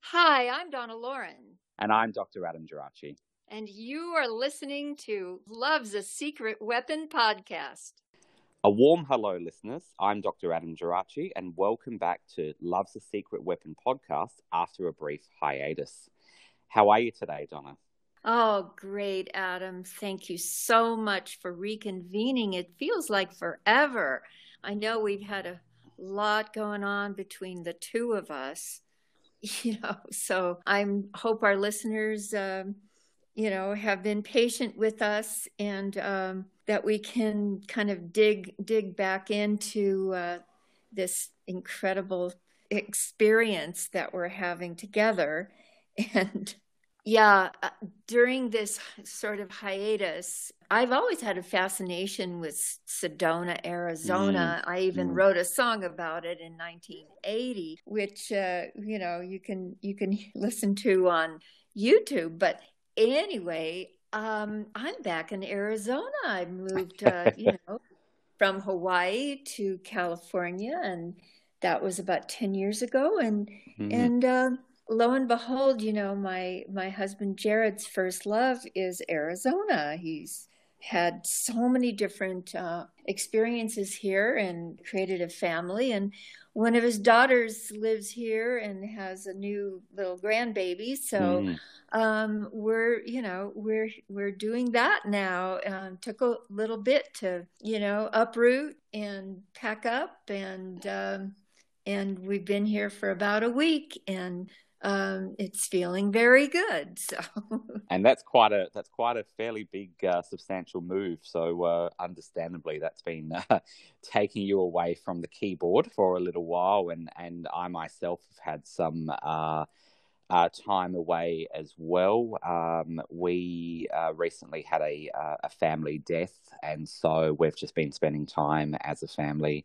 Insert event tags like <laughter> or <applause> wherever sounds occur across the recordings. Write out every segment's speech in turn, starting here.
Hi, I'm Donna Loren, And I'm Dr. Adam Geraci. and you are listening to Love's a Secret Weapon podcast. A warm hello, listeners. I'm Dr. Adam Geraci, and welcome back to Love's a Secret Weapon podcast after a brief hiatus. How are you today, Donna? Oh, great, Adam. Thank you so much for reconvening. It feels like forever. I know we've had a lot going on between the two of us, <laughs> you know, so I hope our listeners, um, you know, have been patient with us and um, that we can kind of dig dig back into uh, this incredible experience that we're having together. <laughs> And yeah, uh, during this sort of hiatus, I've always had a fascination with Sedona, Arizona. I even mm. wrote a song about it in 1980, which uh, you know you can you can <laughs> listen to on YouTube. But anyway, um, I'm back in Arizona. I moved, uh, <laughs> you know, from Hawaii to California, and that was about 10 years ago. And Mhm. and uh, lo and behold, you know, my my husband Jared's first love is Arizona. He's had so many different uh, experiences here and created a family. And one of his daughters lives here and has a new little grandbaby. So Mm. um, we're you know we're we're doing that now. Um, took a little bit to you know uproot and pack up and um, and we've been here for about a week and um, it's feeling very good. <laughs> So And that's quite a that's quite a fairly big, uh, substantial move. So, uh, understandably, that's been uh, <laughs> taking you away from the keyboard for a little while. And and I myself have had some uh, uh, time away as well. Um, we uh, recently had a a family death, and so we've just been spending time as a family.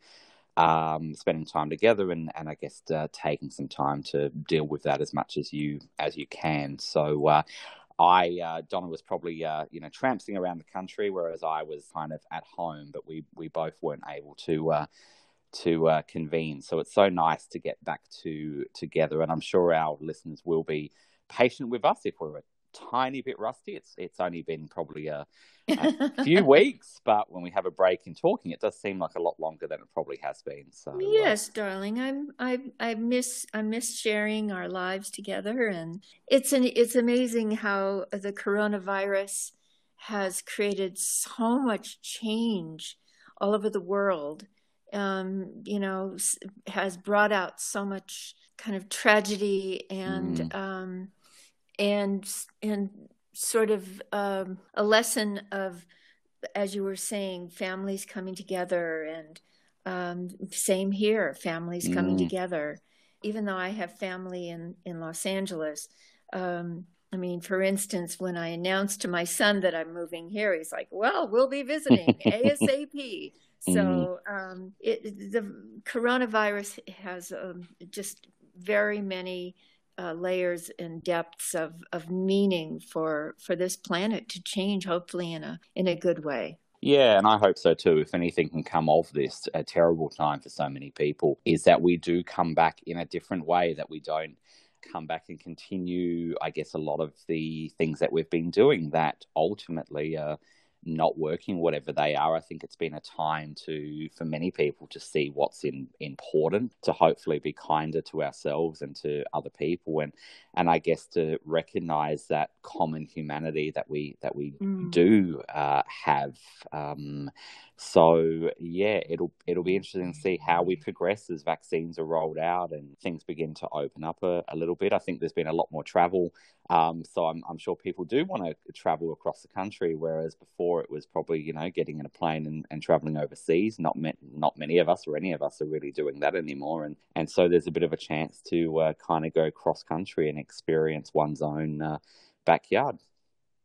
Um, spending time together and, and I guess uh, taking some time to deal with that as much as you as you can. So uh, I uh, Donna was probably uh, you know tramping around the country, whereas I was kind of at home. But we we both weren't able to uh, to uh, convene. So it's so nice to get back to together, and I'm sure our listeners will be patient with us if we're tiny bit rusty. It's it's only been probably a, a <laughs> few weeks, but when we have a break in talking, it does seem like a lot longer than it probably has been. So uh, Yes, darling. I'm I I miss I miss sharing our lives together and it's an it's amazing how the coronavirus has created so much change all over the world. Um, you know, has brought out so much kind of tragedy and Mm. um and and sort of um a lesson of as you were saying families coming together and um, same here, families coming Mm. together. Even though I have family in, in Los Angeles, um, I mean, for instance, when I announced to my son that I'm moving here, he's like, "Well, we'll be visiting <laughs> ASAP." So um, it, the coronavirus has um, just very many uh, layers and depths of, of meaning for for this planet to change, hopefully in a in a good way. Yeah, and I hope so too. If anything can come of this, a terrible time for so many people, is that we do come back in a different way, that we don't come back and continue, I guess, a lot of the things that we've been doing that ultimately are not working, whatever they are. I think it's been a time to, for many people, to see what's in, important, to hopefully be kinder to ourselves and to other people, and and I guess to recognize that common humanity that we that we Mm. do uh, have. Um, so yeah, it'll it'll be interesting to see how we progress as vaccines are rolled out and things begin to open up a, a little bit. I think there's been a lot more travel, um, so I'm I'm sure people do want to travel across the country, whereas before it was probably you know getting in a plane and, and traveling overseas. Not ma- not many of us or any of us are really doing that anymore, and and so there's a bit of a chance to uh, kind of go cross country and experience one's own uh, backyard.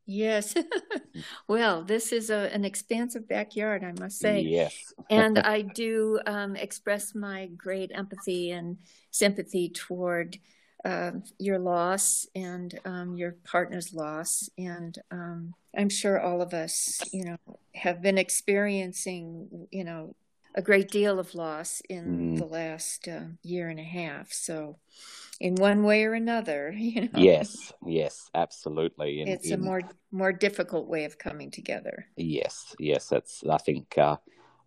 Yes. <laughs> well, this is a, an expansive backyard, I must say. Yes. <laughs> and I do um, express my great empathy and sympathy toward uh, your loss and um, your partner's loss. And um, I'm sure all of us, you know, have been experiencing, you know, a great deal of loss in Mm. the last uh, year and a half. So, in one way or another, <laughs> you know, Yes, yes, absolutely. In- it's a more more difficult way of coming together. Yes, yes, that's. I think uh,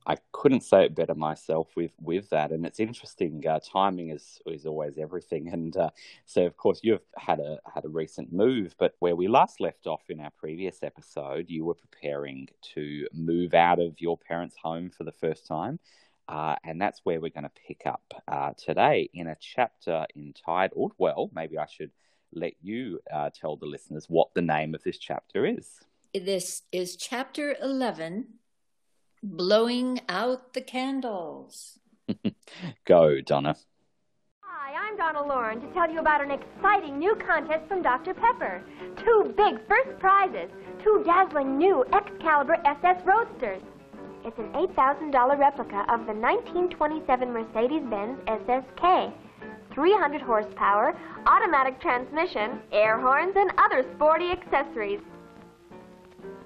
I couldn't say it better myself with with that, and it's interesting. Uh, timing is is always everything, <laughs> and uh, so of course you've had a had a recent move, but where we last left off in our previous episode, you were preparing to move out of your parents' home for the first time. Uh, and that's where we're going to pick up uh, today in a chapter entitled, well, maybe I should let you uh, tell the listeners what the name of this chapter is. This is chapter 11 Blowing Out the Candles. <laughs> Go, Donna. Hi, I'm Donna Loren to tell you about an exciting new contest from Dr. Pepper. Two big first prizes, two dazzling new Excalibur SS Roadsters. It's an $8,000 replica of the 1927 Mercedes-Benz SSK. 300 horsepower, automatic transmission, air horns, and other sporty accessories.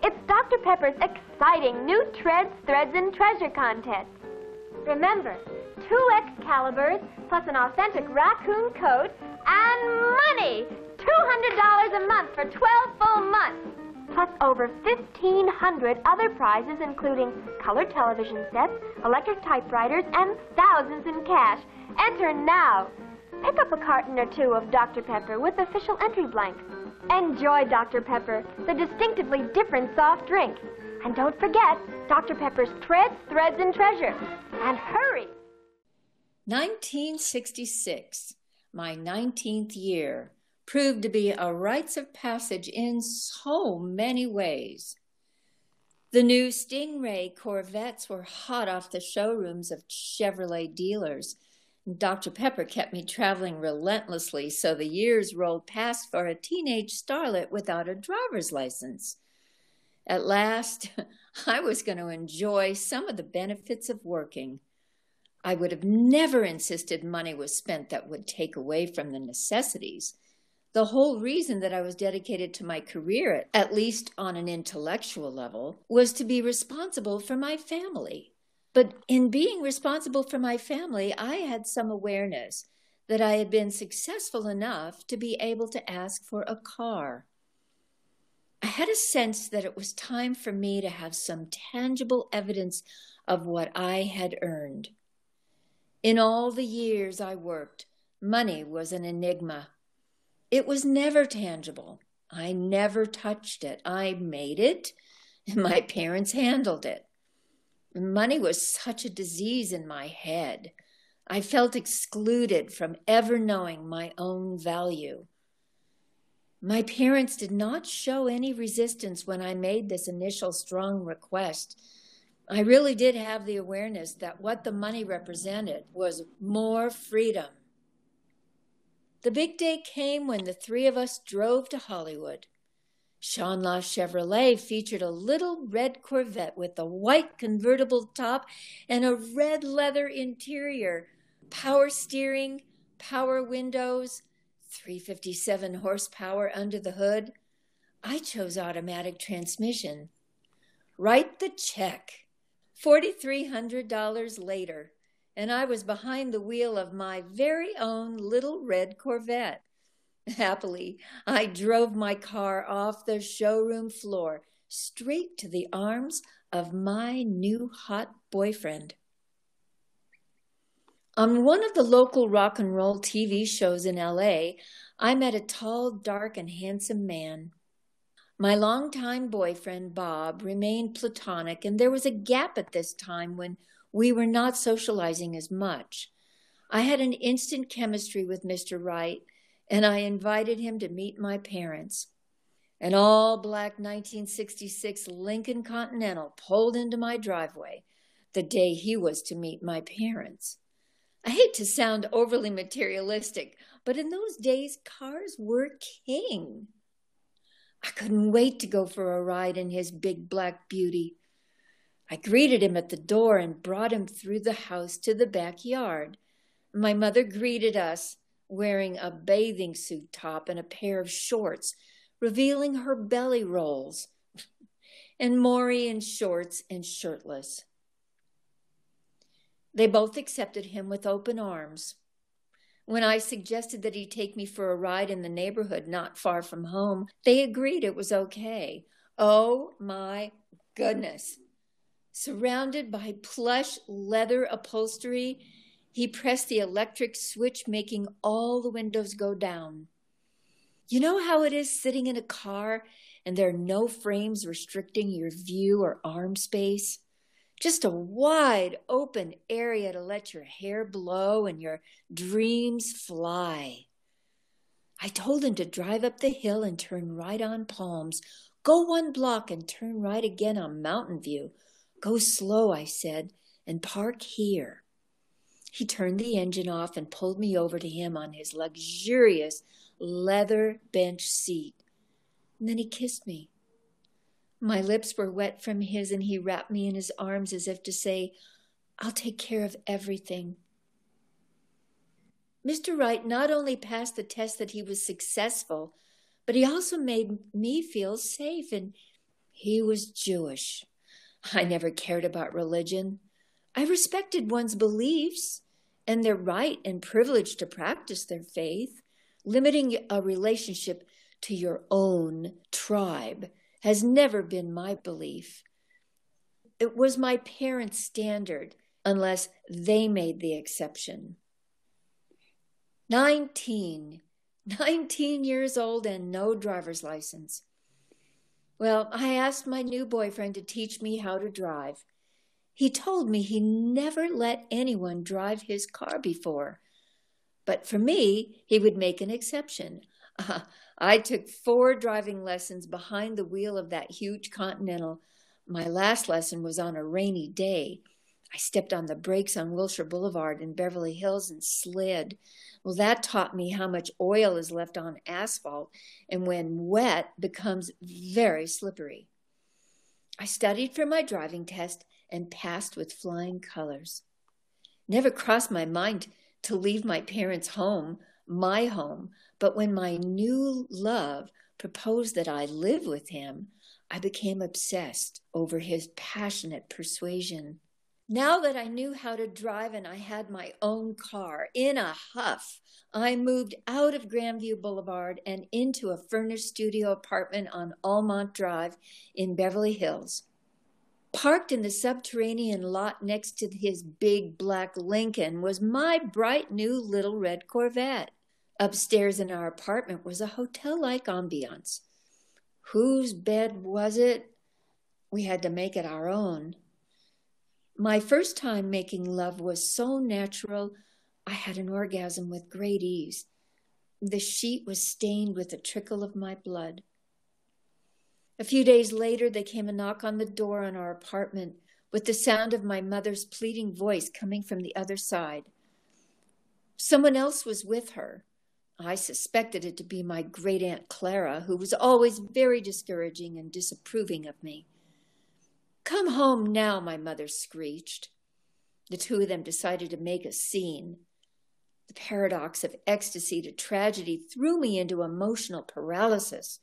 It's Dr. Pepper's exciting new Treads, Threads, and Treasure contest. Remember, two Excaliburs plus an authentic raccoon coat and money! $200 a month for 12 full months! Plus over 1,500 other prizes, including color television sets, electric typewriters, and thousands in cash. Enter now! Pick up a carton or two of Dr. Pepper with official entry blank. Enjoy Dr. Pepper, the distinctively different soft drink. And don't forget Dr. Pepper's Treads, Threads, and Treasure. And hurry! 1966, my 19th year, proved to be a rites of passage in so many ways. The new Stingray Corvettes were hot off the showrooms of Chevrolet dealers. Dr. Pepper kept me traveling relentlessly, so the years rolled past for a teenage starlet without a driver's license. At last, <laughs> I was going to enjoy some of the benefits of working. I would have never insisted money was spent that would take away from the necessities. The whole reason that I was dedicated to my career, at least on an intellectual level, was to be responsible for my family. But in being responsible for my family, I had some awareness that I had been successful enough to be able to ask for a car. I had a sense that it was time for me to have some tangible evidence of what I had earned. In all the years I worked, money was an enigma. It was never tangible. I never touched it. I made it, and <laughs> my parents handled it. Money was such a disease in my head. I felt excluded from ever knowing my own value. My parents did not show any resistance when I made this initial strong request. I really did have the awareness that what the money represented was more freedom. The big day came when the three of us drove to Hollywood. Sean La Chevrolet featured a little red Corvette with a white convertible top and a red leather interior, power steering, power windows, 357 horsepower under the hood. I chose automatic transmission. Write the check. $4,300 later, and I was behind the wheel of my very own little red Corvette. Happily, I drove my car off the showroom floor straight to the arms of my new hot boyfriend. On one of the local rock and roll TV shows in LA, I met a tall, dark, and handsome man. My longtime boyfriend, Bob, remained platonic, and there was a gap at this time when we were not socializing as much. I had an instant chemistry with Mr. Wright, and I invited him to meet my parents. An all black 1966 Lincoln Continental pulled into my driveway the day he was to meet my parents. I hate to sound overly materialistic, but in those days, cars were king. I couldn't wait to go for a ride in his big black beauty. I greeted him at the door and brought him through the house to the backyard. My mother greeted us, wearing a bathing suit top and a pair of shorts, revealing her belly rolls, and Maury in shorts and shirtless. They both accepted him with open arms. When I suggested that he take me for a ride in the neighborhood not far from home, they agreed it was okay. Oh my goodness. Surrounded by plush leather upholstery, he pressed the electric switch, making all the windows go down. You know how it is sitting in a car and there are no frames restricting your view or arm space? Just a wide open area to let your hair blow and your dreams fly. I told him to drive up the hill and turn right on Palms. Go one block and turn right again on Mountain View. Go slow, I said, and park here. He turned the engine off and pulled me over to him on his luxurious leather bench seat. And then he kissed me. My lips were wet from his, and he wrapped me in his arms as if to say, I'll take care of everything. Mr. Wright not only passed the test that he was successful, but he also made me feel safe, and he was Jewish. I never cared about religion. I respected one's beliefs and their right and privilege to practice their faith. Limiting a relationship to your own tribe has never been my belief. It was my parents' standard, unless they made the exception. 19. 19 years old and no driver's license. Well, I asked my new boyfriend to teach me how to drive. He told me he never let anyone drive his car before. But for me, he would make an exception. Uh, I took four driving lessons behind the wheel of that huge Continental. My last lesson was on a rainy day. I stepped on the brakes on Wilshire Boulevard in Beverly Hills and slid. Well, that taught me how much oil is left on asphalt and when wet becomes very slippery. I studied for my driving test and passed with flying colors. Never crossed my mind to leave my parents' home, my home, but when my new love proposed that I live with him, I became obsessed over his passionate persuasion. Now that I knew how to drive and I had my own car, in a huff, I moved out of Grandview Boulevard and into a furnished studio apartment on Almont Drive in Beverly Hills. Parked in the subterranean lot next to his big black Lincoln was my bright new little red Corvette. Upstairs in our apartment was a hotel like ambiance. Whose bed was it? We had to make it our own. My first time making love was so natural, I had an orgasm with great ease. The sheet was stained with a trickle of my blood. A few days later, there came a knock on the door on our apartment with the sound of my mother's pleading voice coming from the other side. Someone else was with her. I suspected it to be my great aunt Clara, who was always very discouraging and disapproving of me. Come home now, my mother screeched. The two of them decided to make a scene. The paradox of ecstasy to tragedy threw me into emotional paralysis.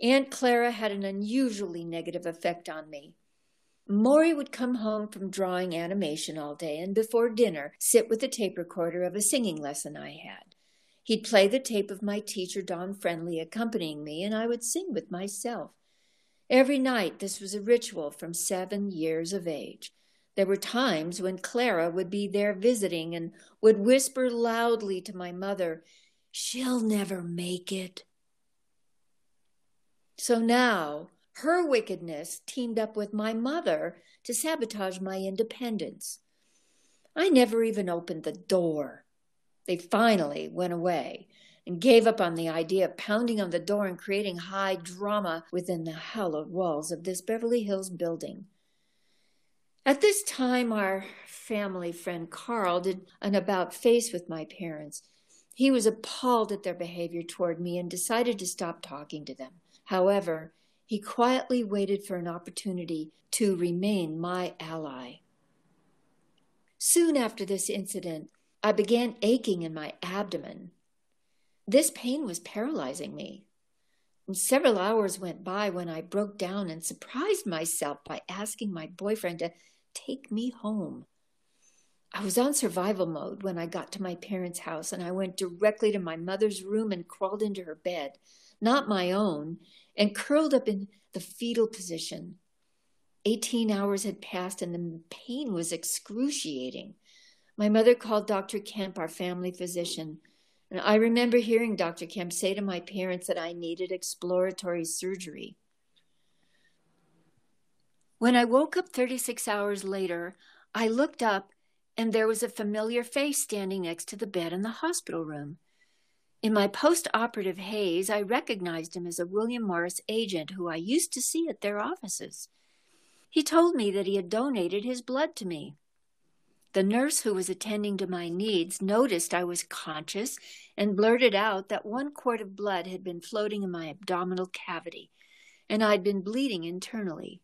Aunt Clara had an unusually negative effect on me. Maury would come home from drawing animation all day and before dinner sit with the tape recorder of a singing lesson I had. He'd play the tape of my teacher, Don Friendly, accompanying me, and I would sing with myself. Every night, this was a ritual from seven years of age. There were times when Clara would be there visiting and would whisper loudly to my mother, She'll never make it. So now, her wickedness teamed up with my mother to sabotage my independence. I never even opened the door. They finally went away and gave up on the idea of pounding on the door and creating high drama within the hallowed walls of this Beverly Hills building. At this time, our family friend Carl did an about face with my parents. He was appalled at their behavior toward me and decided to stop talking to them. However, he quietly waited for an opportunity to remain my ally. Soon after this incident, I began aching in my abdomen. This pain was paralyzing me. And several hours went by when I broke down and surprised myself by asking my boyfriend to take me home. I was on survival mode when I got to my parents' house, and I went directly to my mother's room and crawled into her bed, not my own, and curled up in the fetal position. Eighteen hours had passed, and the pain was excruciating. My mother called Dr. Kemp, our family physician. And I remember hearing Dr. Kemp say to my parents that I needed exploratory surgery. When I woke up 36 hours later, I looked up and there was a familiar face standing next to the bed in the hospital room. In my post operative haze, I recognized him as a William Morris agent who I used to see at their offices. He told me that he had donated his blood to me. The nurse who was attending to my needs noticed I was conscious and blurted out that one quart of blood had been floating in my abdominal cavity, and I'd been bleeding internally.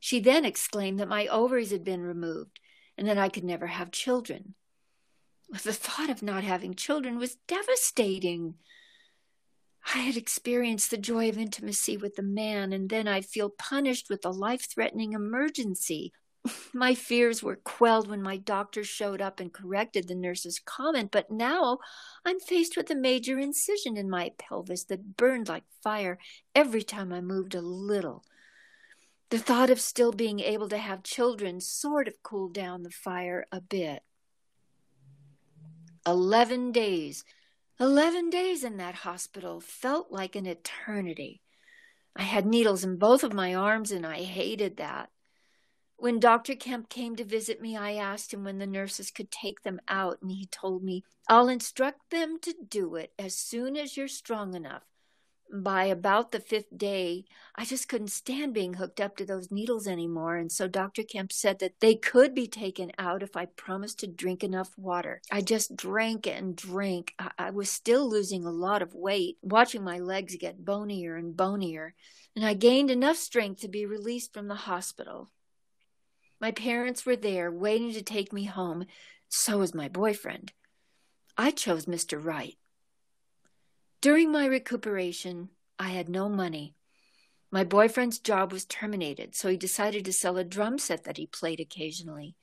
She then exclaimed that my ovaries had been removed and that I could never have children. The thought of not having children was devastating. I had experienced the joy of intimacy with a man, and then I'd feel punished with a life threatening emergency. <laughs> My fears were quelled when my doctor showed up and corrected the nurse's comment, but now I'm faced with a major incision in my pelvis that burned like fire every time I moved a little. The thought of still being able to have children sort of cooled down the fire a bit. Eleven days, eleven days in that hospital felt like an eternity. I had needles in both of my arms, and I hated that. When Dr. Kemp came to visit me, I asked him when the nurses could take them out, and he told me, I'll instruct them to do it as soon as you're strong enough. By about the fifth day, I just couldn't stand being hooked up to those needles anymore, and so Dr. Kemp said that they could be taken out if I promised to drink enough water. I just drank and drank. I, I was still losing a lot of weight, watching my legs get bonier and bonier, and I gained enough strength to be released from the hospital. My parents were there waiting to take me home. So was my boyfriend. I chose Mr. Wright. During my recuperation, I had no money. My boyfriend's job was terminated, so he decided to sell a drum set that he played occasionally.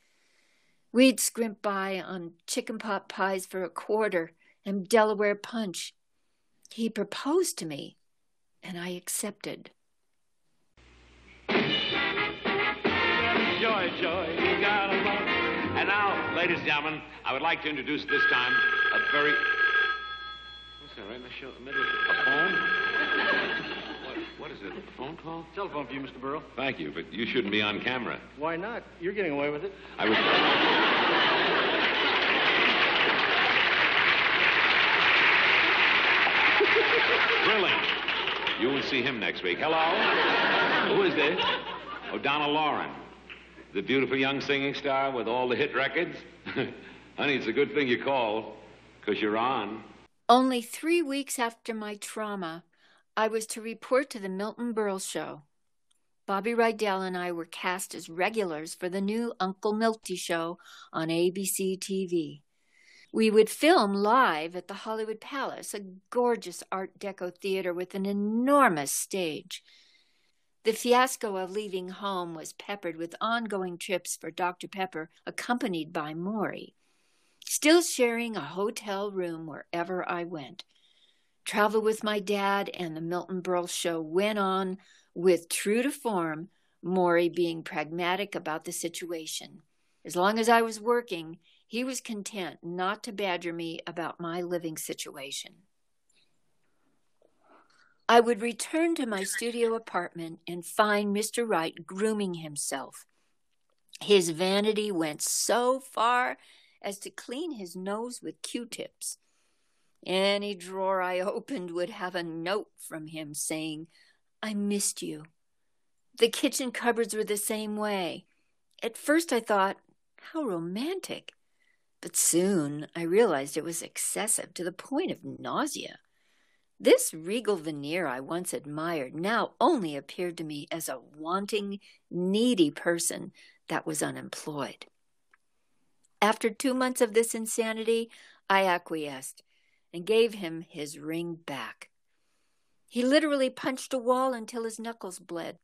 We'd scrimp by on chicken pot pies for a quarter and Delaware punch. He proposed to me, and I accepted. joy, joy, you got a. And now, ladies and gentlemen, I would like to introduce this time a very. What's that, right in the show, middle? A phone? What, what is it? A phone call? Telephone for you, Mr. Berle. Thank you, but you shouldn't be on camera. Why not? You're getting away with it. I was. Brilliant. You will see him next week. Hello? Who is this? Oh, Donna Loren. The beautiful young singing star with all the hit records? <laughs> Honey, it's a good thing you called, because you're on. Only three weeks after my trauma, I was to report to the Milton Berle show. Bobby Rydell and I were cast as regulars for the new Uncle Milty show on ABC TV. We would film live at the Hollywood Palace, a gorgeous Art Deco theater with an enormous stage. The fiasco of leaving home was peppered with ongoing trips for Dr. Pepper, accompanied by Maury, still sharing a hotel room wherever I went. Travel with my dad and the Milton Berle show went on with true to form, Maury being pragmatic about the situation. As long as I was working, he was content not to badger me about my living situation. I would return to my studio apartment and find Mr. Wright grooming himself. His vanity went so far as to clean his nose with Q tips. Any drawer I opened would have a note from him saying, I missed you. The kitchen cupboards were the same way. At first I thought, how romantic. But soon I realized it was excessive to the point of nausea. This regal veneer I once admired now only appeared to me as a wanting, needy person that was unemployed. After two months of this insanity, I acquiesced, and gave him his ring back. He literally punched a wall until his knuckles bled.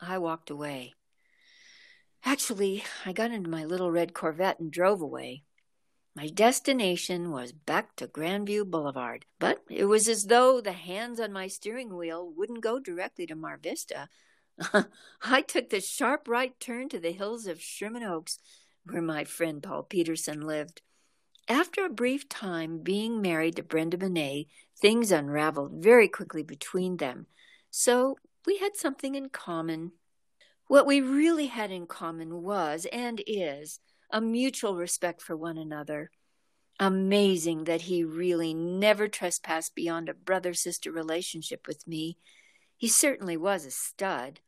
I walked away. Actually, I got into my little red Corvette and drove away. My destination was back to Grandview Boulevard, but it was as though the hands on my steering wheel wouldn't go directly to Mar Vista. <laughs> I took the sharp right turn to the hills of Sherman Oaks, where my friend Paul Petersen lived. After a brief time being married to Brenda Benet, things unraveled very quickly between them. So we had something in common. What we really had in common was, and is, a mutual respect for one another. Amazing that he really never trespassed beyond a brother sister relationship with me. He certainly was a stud.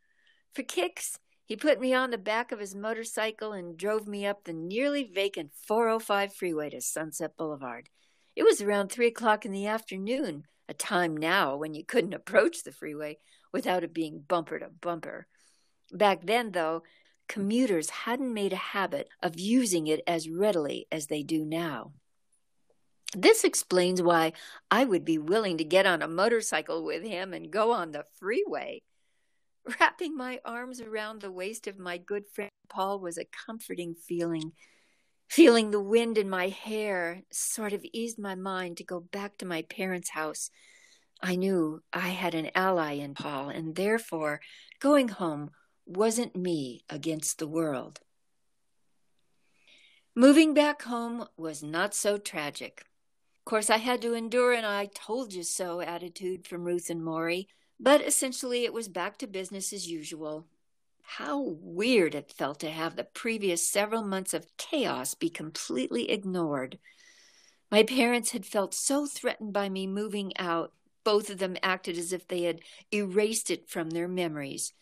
For kicks, he put me on the back of his motorcycle and drove me up the nearly vacant 405 freeway to Sunset Boulevard. It was around three o'clock in the afternoon, a time now when you couldn't approach the freeway without it being bumper to bumper. Back then, though, commuters hadn't made a habit of using it as readily as they do now. This explains why I would be willing to get on a motorcycle with him and go on the freeway. <laughs> Wrapping my arms around the waist of my good friend Paul was a comforting feeling. Feeling the wind in my hair sort of eased my mind to go back to my parents' house. I knew I had an ally in Paul, and therefore going home wasn't me against the world. Moving back home was not so tragic. Of course, I had to endure an I told you so attitude from Ruth and Maury, but essentially it was back to business as usual. How weird it felt to have the previous several months of chaos be completely ignored. My parents had felt so threatened by me moving out, both of them acted as if they had erased it from their memories.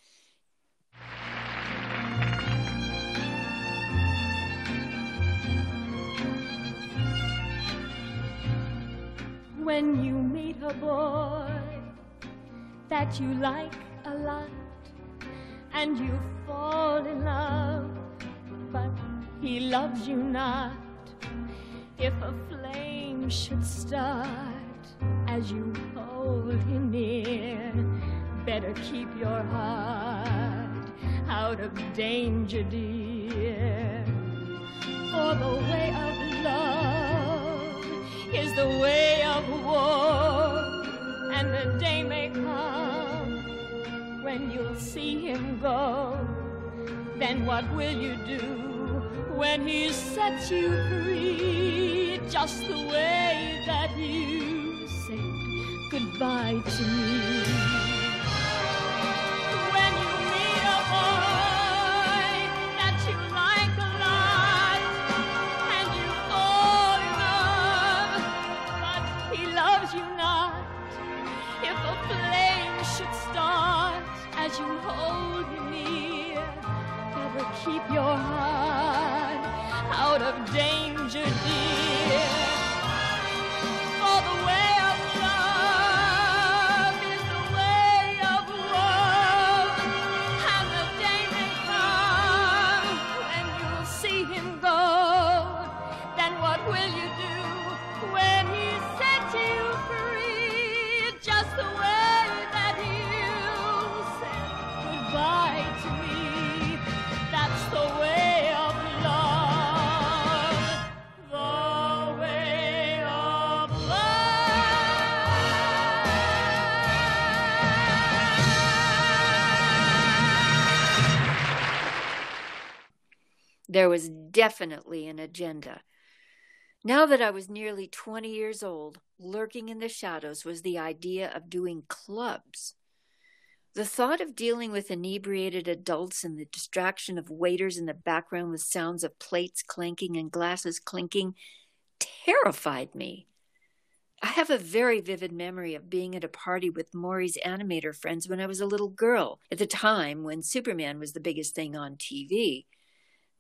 When you meet a boy that you like a lot and you fall in love, but he loves you not. If a flame should start as you hold him near, better keep your heart out of danger, dear. For the way of love is the way of war, and the day may come when you'll see him go. Then what will you do when he sets you free? Just the way that you said goodbye to me. As you hold me. better keep your heart out of danger, dear. There was definitely an agenda. Now that I was nearly 20 years old, lurking in the shadows was the idea of doing clubs. The thought of dealing with inebriated adults and the distraction of waiters in the background with sounds of plates clanking and glasses clinking terrified me. I have a very vivid memory of being at a party with Maury's animator friends when I was a little girl, at the time when Superman was the biggest thing on TV.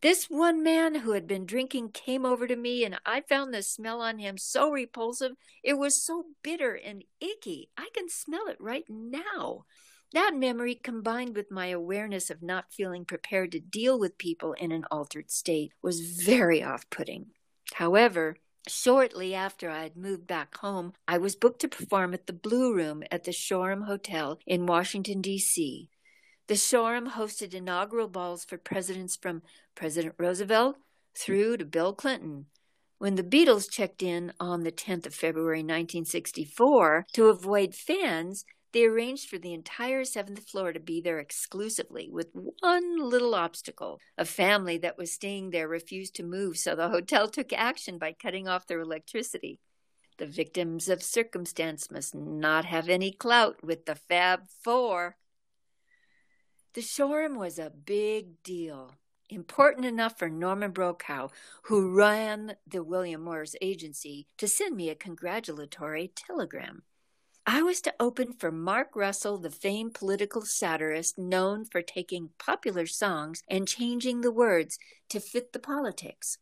This one man who had been drinking came over to me, and I found the smell on him so repulsive. It was so bitter and icky. I can smell it right now. That memory, combined with my awareness of not feeling prepared to deal with people in an altered state, was very off putting. However, Shortly after I had moved back home, I was booked to perform at the Blue Room at the Shoreham Hotel in Washington, D.C. The Shoreham hosted inaugural balls for presidents from President Roosevelt through to Bill Clinton. When the Beatles checked in on the 10th of February 1964 to avoid fans, they arranged for the entire seventh floor to be there exclusively, with one little obstacle. A family that was staying there refused to move, so the hotel took action by cutting off their electricity. The victims of circumstance must not have any clout with the Fab Four. The Shoreham was a big deal, important enough for Norman Brokaw, who ran the William Morris Agency, to send me a congratulatory telegram. I was to open for Mark Russell, the famed political satirist known for taking popular songs and changing the words to fit the politics.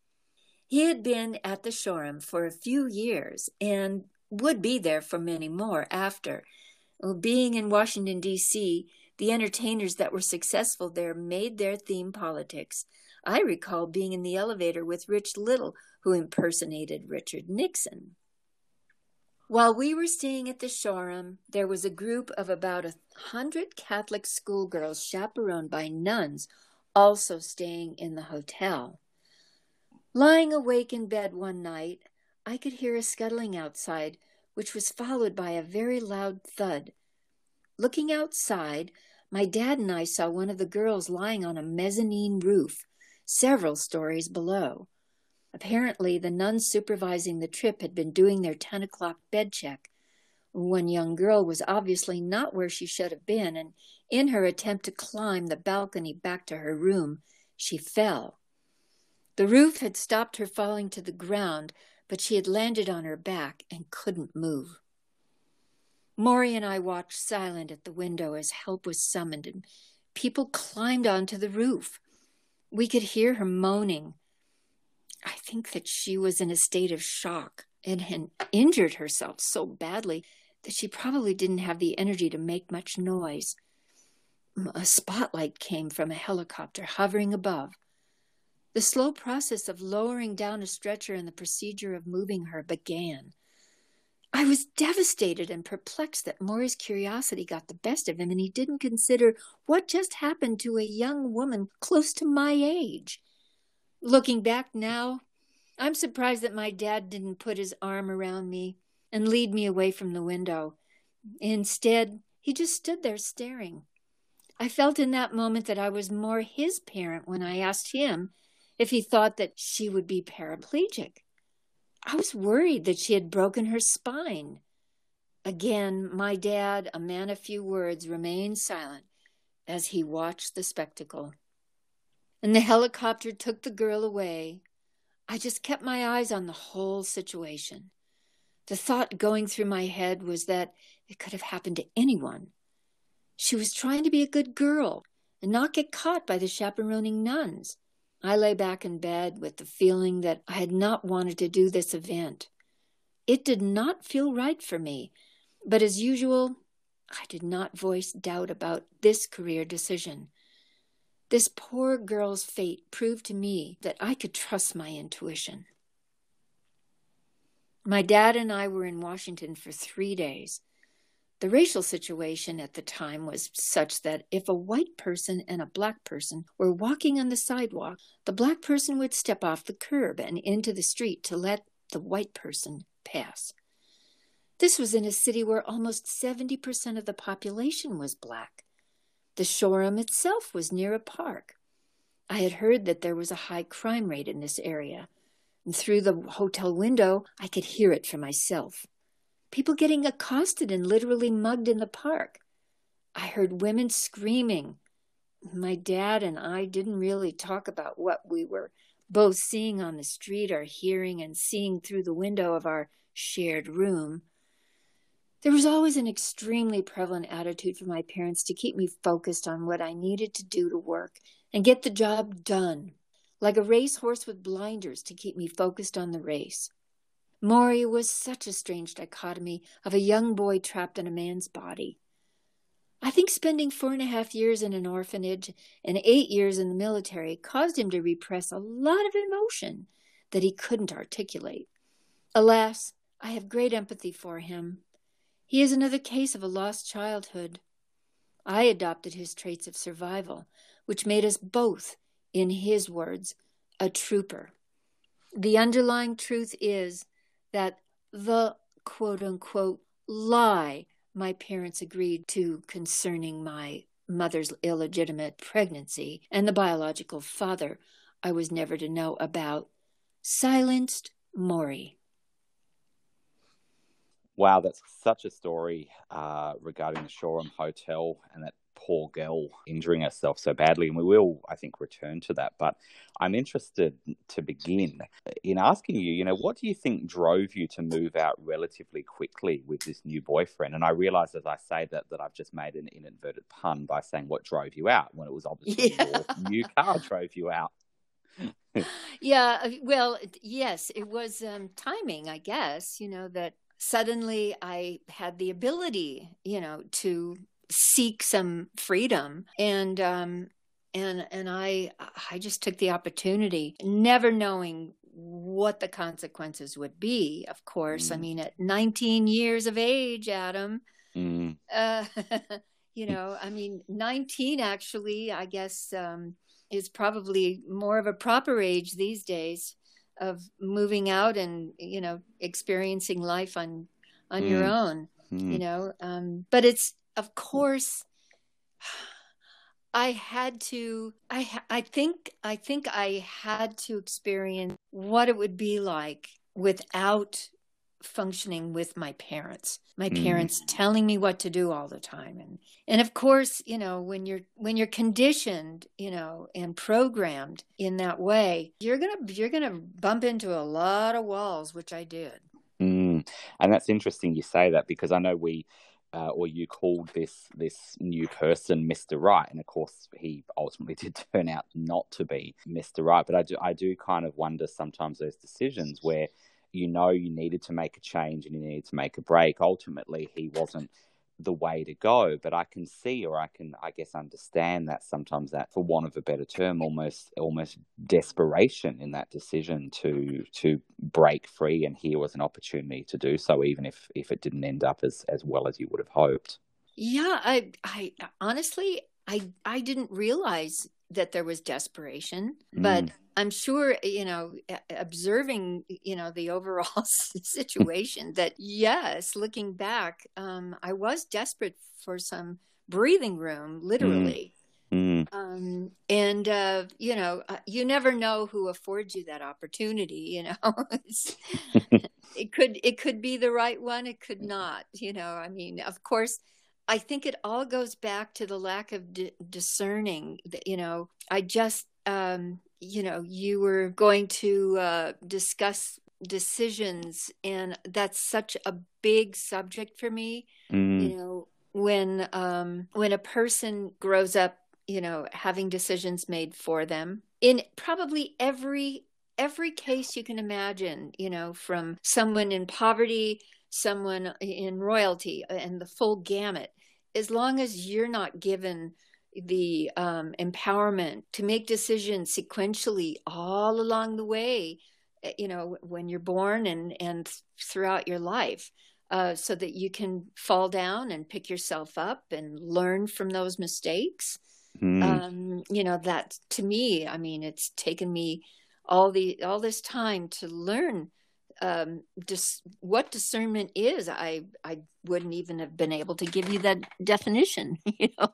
He had been at the Shoreham for a few years and would be there for many more after. Being in Washington, D.C., the entertainers that were successful there made their theme politics. I recall being in the elevator with Rich Little, who impersonated Richard Nixon. While we were staying at the Shoreham, there was a group of about a hundred Catholic schoolgirls chaperoned by nuns also staying in the hotel. Lying awake in bed one night, I could hear a scuttling outside, which was followed by a very loud thud. Looking outside, my dad and I saw one of the girls lying on a mezzanine roof, several stories below. Apparently, the nuns supervising the trip had been doing their 10 o'clock bed check. One young girl was obviously not where she should have been, and in her attempt to climb the balcony back to her room, she fell. The roof had stopped her falling to the ground, but she had landed on her back and couldn't move. Maury and I watched silent at the window as help was summoned and people climbed onto the roof. We could hear her moaning I think that she was in a state of shock and had injured herself so badly that she probably didn't have the energy to make much noise. A spotlight came from a helicopter hovering above. The slow process of lowering down a stretcher and the procedure of moving her began. I was devastated and perplexed that Maury's curiosity got the best of him and he didn't consider what just happened to a young woman close to my age. Looking back now, I'm surprised that my dad didn't put his arm around me and lead me away from the window. Instead, he just stood there staring. I felt in that moment that I was more his parent when I asked him if he thought that she would be paraplegic. I was worried that she had broken her spine. Again, my dad, a man of few words, remained silent as he watched the spectacle and the helicopter took the girl away, I just kept my eyes on the whole situation. The thought going through my head was that it could have happened to anyone. She was trying to be a good girl and not get caught by the chaperoning nuns. I lay back in bed with the feeling that I had not wanted to do this event. It did not feel right for me, but as usual, I did not voice doubt about this career decision. This poor girl's fate proved to me that I could trust my intuition. My dad and I were in Washington for three days. The racial situation at the time was such that if a white person and a black person were walking on the sidewalk, the black person would step off the curb and into the street to let the white person pass. This was in a city where almost 70% of the population was black. The Shoreham itself was near a park. I had heard that there was a high crime rate in this area, and through the hotel window I could hear it for myself. People getting accosted and literally mugged in the park. I heard women screaming. My dad and I didn't really talk about what we were both seeing on the street or hearing and seeing through the window of our shared room. There was always an extremely prevalent attitude from my parents to keep me focused on what I needed to do to work and get the job done, like a racehorse with blinders to keep me focused on the race. Maury was such a strange dichotomy of a young boy trapped in a man's body. I think spending four and a half years in an orphanage and eight years in the military caused him to repress a lot of emotion that he couldn't articulate. Alas, I have great empathy for him. He is another case of a lost childhood. I adopted his traits of survival, which made us both, in his words, a trooper. The underlying truth is that the quote unquote lie my parents agreed to concerning my mother's illegitimate pregnancy and the biological father I was never to know about silenced Maury. Wow, that's such a story uh, regarding the Shoreham Hotel and that poor girl injuring herself so badly. And we will, I think, return to that. But I'm interested to begin in asking you, you know, what do you think drove you to move out relatively quickly with this new boyfriend? And I realize as I say that that I've just made an inadvertent pun by saying what drove you out when it was <laughs> obviously Yeah. your new car drove you out. <laughs> Yeah, uh, well, yes, it was um, timing, I guess, you know, that suddenly I had the ability, you know, to seek some freedom and um and and I I just took the opportunity, never knowing what the consequences would be, of course. I Mm. mean, at 19 years of age, Adam, Mm, uh, <laughs> you know, I mean, 19 actually, I guess, um, is probably more of a proper age these days of moving out and, you know, experiencing life on on your Mm. own, mm, you know. Um, but it's, of course, I had to, I, I think, I think I had to experience what it would be like without functioning with my parents my Mm. parents telling me what to do all the time and and of course you know when you're when you're conditioned you know and programmed in that way you're gonna you're gonna bump into a lot of walls which i did mm. And that's interesting you say that because I know we. Uh, or you called this this new person Mr. Right, and of course he ultimately <laughs> did turn out not to be Mr. Right. But I do I do kind of wonder sometimes those decisions where you know you needed to make a change and you needed to make a break. Ultimately, he wasn't the way to go. But I can see, or I can, I guess, understand that sometimes that, for want of a better term, almost almost desperation in that decision to to break free. And here was an opportunity to do so, even if if it didn't end up as as well as you would have hoped. yeah i i honestly i i didn't realize that there was desperation but Mm. I'm sure you know observing you know the overall <laughs> situation that yes looking back um i was desperate for some breathing room literally. Mm. um and uh you know uh, you never know who affords you that opportunity you know? <laughs> <laughs> It could it could be the right one it could not you know? I mean of course i think it all goes back to the lack of di- discerning that you know i just um you know you were going to uh discuss decisions and that's such a big subject for me Mm. you know when um when a person grows up you know having decisions made for them in probably every every case you can imagine you know from someone in poverty someone in royalty and the full gamut as long as you're not given the um, empowerment to make decisions sequentially all along the way eh, you know when you're born and and throughout your life uh, so that you can fall down and pick yourself up and learn from those mistakes. Mm. Um, you know that to me, I mean, it's taken me all the all this time to learn um, dis- what discernment is. I I wouldn't even have been able to give you that definition. <laughs> You know,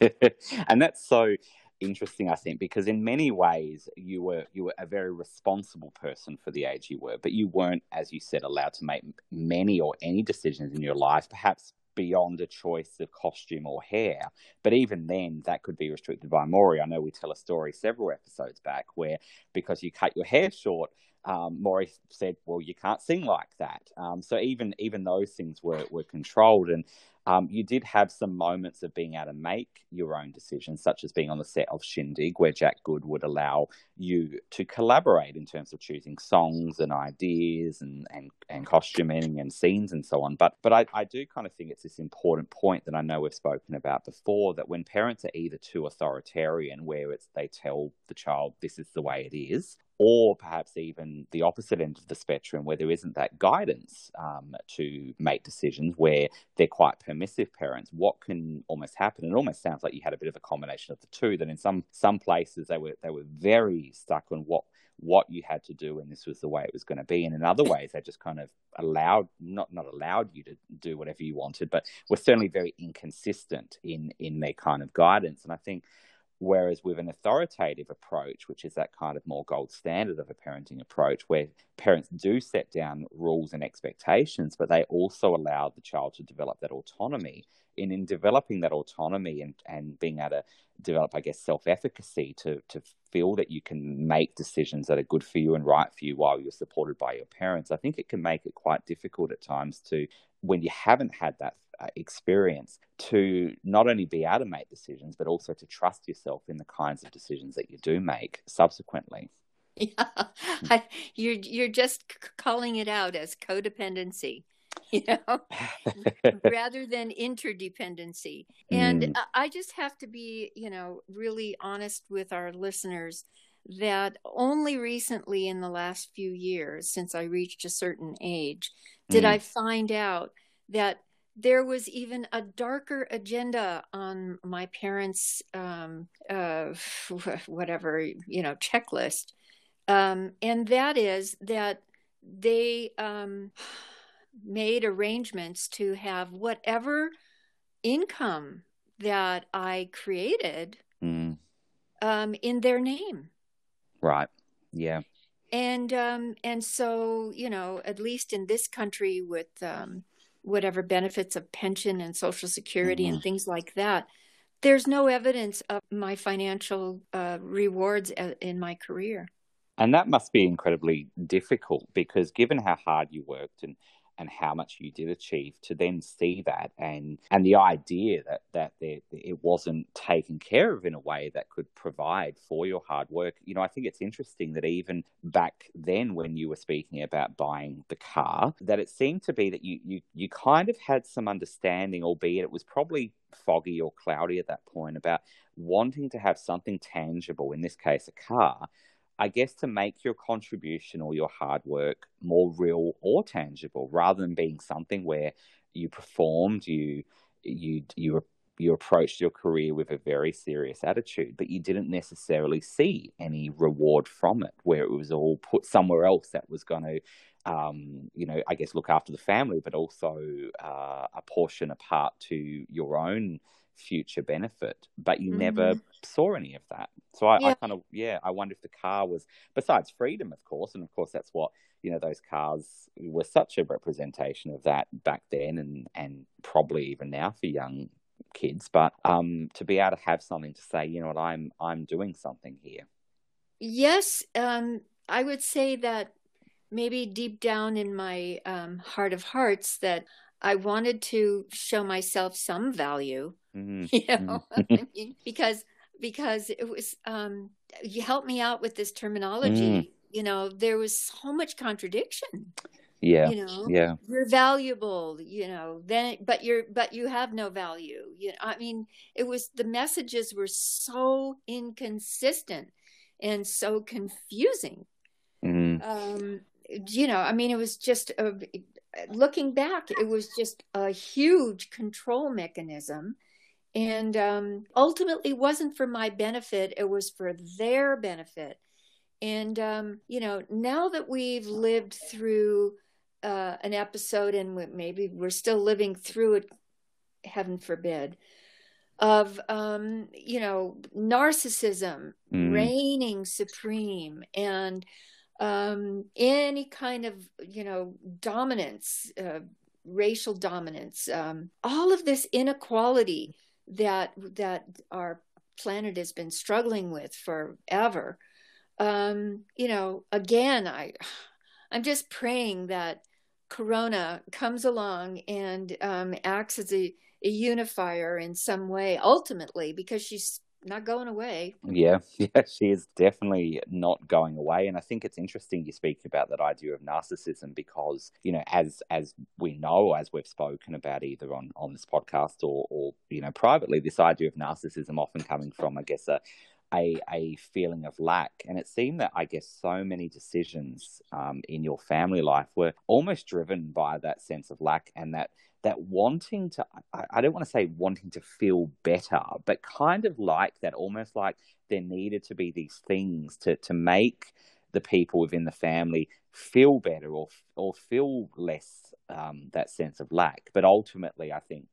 <laughs> and that's so interesting, I think, because in many ways you were you were a very responsible person for the age you were, but you weren't, as you said, allowed to make many or any decisions in your life, perhaps beyond a choice of costume or hair. But even then, that could be restricted by Maury. I know we tell a story several episodes back where because you cut your hair short, um, Maury said, "Well, you can't sing like that." Um, so even even those things were were controlled, and um, you did have some moments of being able to make your own decisions, such as being on the set of Shindig, where Jack Good would allow you to collaborate in terms of choosing songs and ideas and, and, and costuming and scenes and so on. But but I, I do kind of think it's this important point that I know we've spoken about before that when parents are either too authoritarian, where it's they tell the child this is the way it is, or perhaps even the opposite end of the spectrum where there isn't that guidance um, to make decisions where they're quite permissive parents. What can almost happen it almost sounds like you had a bit of a combination of the two that in some some places they were they were very stuck on what what you had to do and this was the way it was going to be. And in other ways they just kind of allowed not not allowed you to do whatever you wanted but were certainly very inconsistent in in their kind of guidance. And i think Whereas with an authoritative approach, which is that kind of more gold standard of a parenting approach, where parents do set down rules and expectations, but they also allow the child to develop that autonomy. And in developing that autonomy and, and being able to develop, I guess, self efficacy to, to feel that you can make decisions that are good for you and right for you while you're supported by your parents, I think it can make it quite difficult at times to, when you haven't had that experience to not only be able to make decisions, but also to trust yourself in the kinds of decisions that you do make subsequently. <laughs> Yeah, I, you're you're just calling it out as codependency, <laughs> you know, <laughs> rather than interdependency. And Mm. I just have to be, you know, really honest with our listeners that only recently in the last few years, since I reached a certain age, did Mm. I find out that there was even a darker agenda on my parents' um, uh, <laughs> whatever you know checklist, um, and that is that they um, made arrangements to have whatever income that I created Mm. um, in their name. Right. Yeah. and um and so you know at least in this country with um whatever benefits of pension and social security and things like that there's no evidence of my financial uh, rewards in my career. And that must be incredibly difficult because given how hard you worked and and how much you did achieve to then see that and and the idea that that there, it wasn't taken care of in a way that could provide for your hard work. You know i think it's interesting that even back then when you were speaking about buying the car that it seemed to be that you you you kind of had some understanding albeit it was probably foggy or cloudy at that point about wanting to have something tangible in this case a car I guess to make your contribution or your hard work more real or tangible, rather than being something where you performed, you you you you approached your career with a very serious attitude, but you didn't necessarily see any reward from it, where it was all put somewhere else that was going to, um, you know, I guess look after the family, but also uh, a portion apart to your own future benefit, but you never saw any of that. So I, I kind of, yeah, I wonder if the car was, besides freedom, of course, and of course that's what, you know, those cars were such a representation of that back then and, and probably even now for young kids, but um, to be able to have something to say, you know what, I'm, I'm doing something here. yes um i would say that maybe deep down in my um heart of hearts that i wanted to show myself some value Mhm. <laughs> you know <laughs> I mean, because because it was um you helped me out with this terminology you know there was so much contradiction Yeah. you know Yeah. you're valuable you know then but you're but you have no value you know i mean it was the messages were so inconsistent and so confusing Mhm. um you know i mean it was just a, looking back it was just a huge control mechanism and um ultimately wasn't for my benefit it was for their benefit and um you know now that we've lived through uh an episode and maybe we're still living through it heaven forbid of um you know narcissism Mm. reigning supreme and um, any kind of you know dominance, uh, racial dominance, um, all of this inequality that that our planet has been struggling with forever. Um, you know, again, I I'm just praying that Corona comes along and um, acts as a, a unifier in some way, ultimately, because she's not going away. Yeah, <laughs> yeah, she is definitely not going away, and I think it's interesting you speak about that idea of narcissism because you know, as as we know, as we've spoken about either on on this podcast or or you know privately, this idea of narcissism often coming from, I guess, a a a feeling of lack. And it seemed that I guess so many decisions um, in your family life were almost driven by that sense of lack and that that wanting to I, I don't want to say wanting to feel better, but kind of like that, almost like there needed to be these things to to make the people within the family feel better or or feel less um, that sense of lack. But ultimately, I think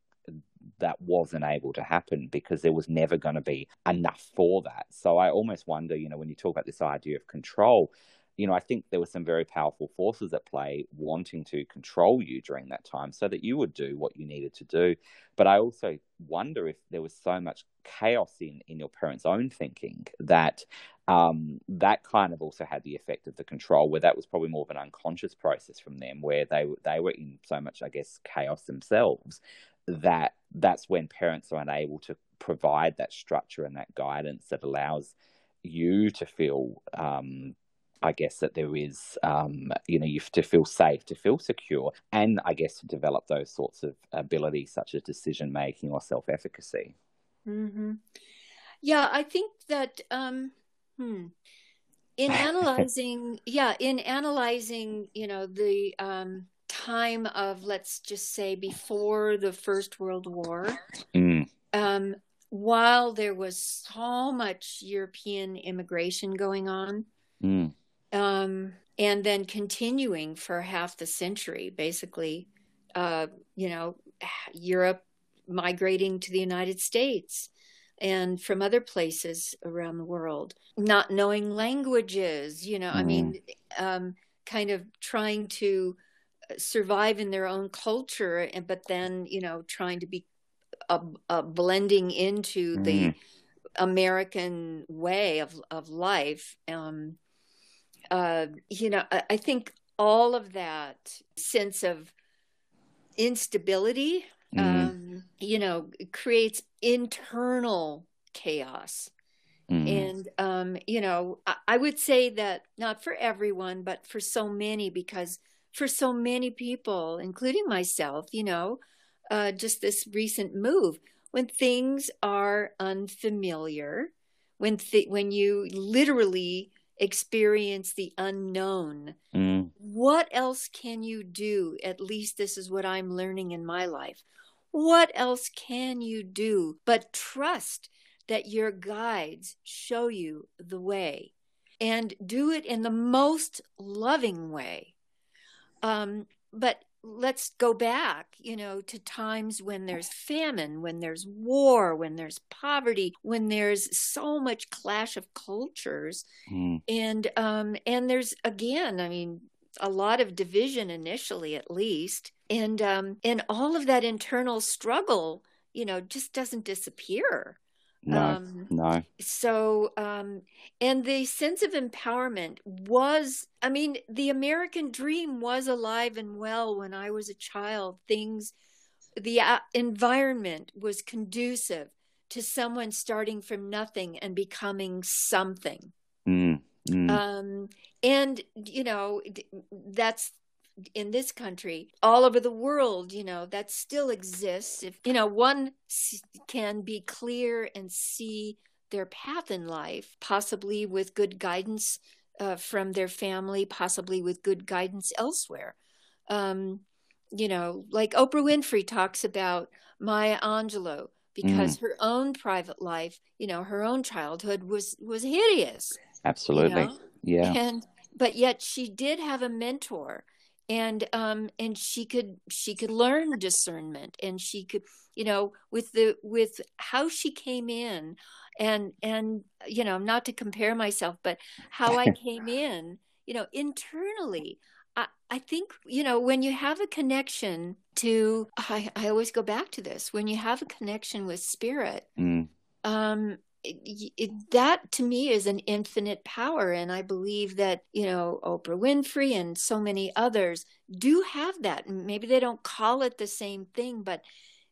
that wasn't able to happen because there was never going to be enough for that. So I almost wonder, you know, when you talk about this idea of control, you know, I think there were some very powerful forces at play wanting to control you during that time so that you would do what you needed to do. But I also wonder if there was so much chaos in, in your parents' own thinking that um, that kind of also had the effect of the control, where that was probably more of an unconscious process from them, where they they were in so much, I guess, chaos themselves that that's when parents are unable to provide that structure and that guidance that allows you to feel um, I guess that there is, um, you know, you have to feel safe, to feel secure, and I guess to develop those sorts of abilities such as decision making or self efficacy. Mm-hmm. Yeah, I think that um, hmm, in <laughs> analyzing, yeah, in analyzing, you know, the um, time of let's just say before the First World War, mm. um, while there was so much European immigration going on. Um, and then continuing for half the century, basically, uh, you know, Europe migrating to the United States and from other places around the world, not knowing languages, you know, mm. I mean, um, kind of trying to survive in their own culture, and but then, you know, trying to be a, a blending into mm. the American way of of life. Um, uh, you know, I, I, think all of that sense of instability, mm. um, you know, creates internal chaos. Mm. And, um, you know, I, I would say that not for everyone, but for so many, because for so many people, including myself, you know, uh, just this recent move, when things are unfamiliar, when th- when you literally experience the unknown. Mm. What else can you do? At least this is what I'm learning in my life. What else can you do but trust that your guides show you the way and do it in the most loving way? Um, but let's go back, you know, to times when there's famine, when there's war, when there's poverty, when there's so much clash of cultures, mm. and um, and there's again, I mean, a lot of division initially, at least, and um, and all of that internal struggle, you know, just doesn't disappear. No, um, no. So, um, and the sense of empowerment was, I mean, the American dream was alive and well when I was a child. Things, the uh, environment was conducive to someone starting from nothing and becoming something. Mm, mm. Um, and, you know, that's in this country all over the world you know that still exists if you know one can be clear and see their path in life possibly with good guidance uh, from their family possibly with good guidance elsewhere um, you know like oprah winfrey talks about maya angelou because mm. her own private life you know her own childhood was was hideous absolutely you know? yeah and but yet she did have a mentor and um and she could she could learn discernment and she could you know with the with how she came in and and you know not to compare myself but how i <laughs> came in you know internally i i think you know when you have a connection to i i always go back to this when you have a connection with spirit mm. um it, that to me is an infinite power and i believe that you know oprah winfrey and so many others do have that. Maybe they don't call it the same thing but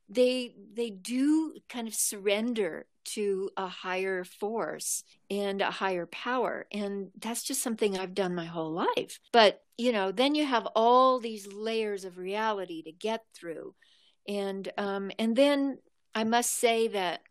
they they do kind of surrender to a higher force and a higher power and that's just something i've done my whole life. But you know then you have all these layers of reality to get through and um and then i must say that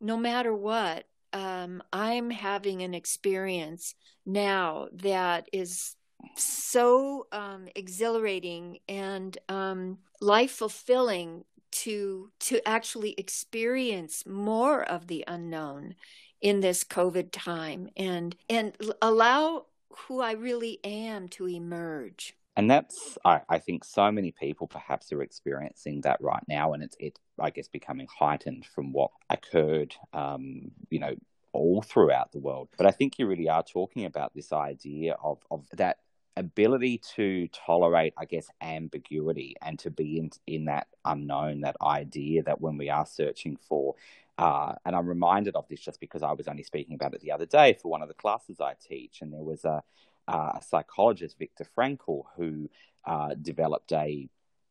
no matter what, um, I'm having an experience now that is so um, exhilarating and um, life fulfilling to to actually experience more of the unknown in this COVID time and and allow who I really am to emerge. And that's, I, I think, so many people perhaps are experiencing that right now, and it's, it, I guess, becoming heightened from what occurred, um, you know, all throughout the world. But I think you really are talking about this idea of, of that ability to tolerate, I guess, ambiguity and to be in, in that unknown, that idea that when we are searching for, uh, and I'm reminded of this just because I was only speaking about it the other day for one of the classes I teach, and there was a, a psychologist, Viktor Frankl, who uh, developed a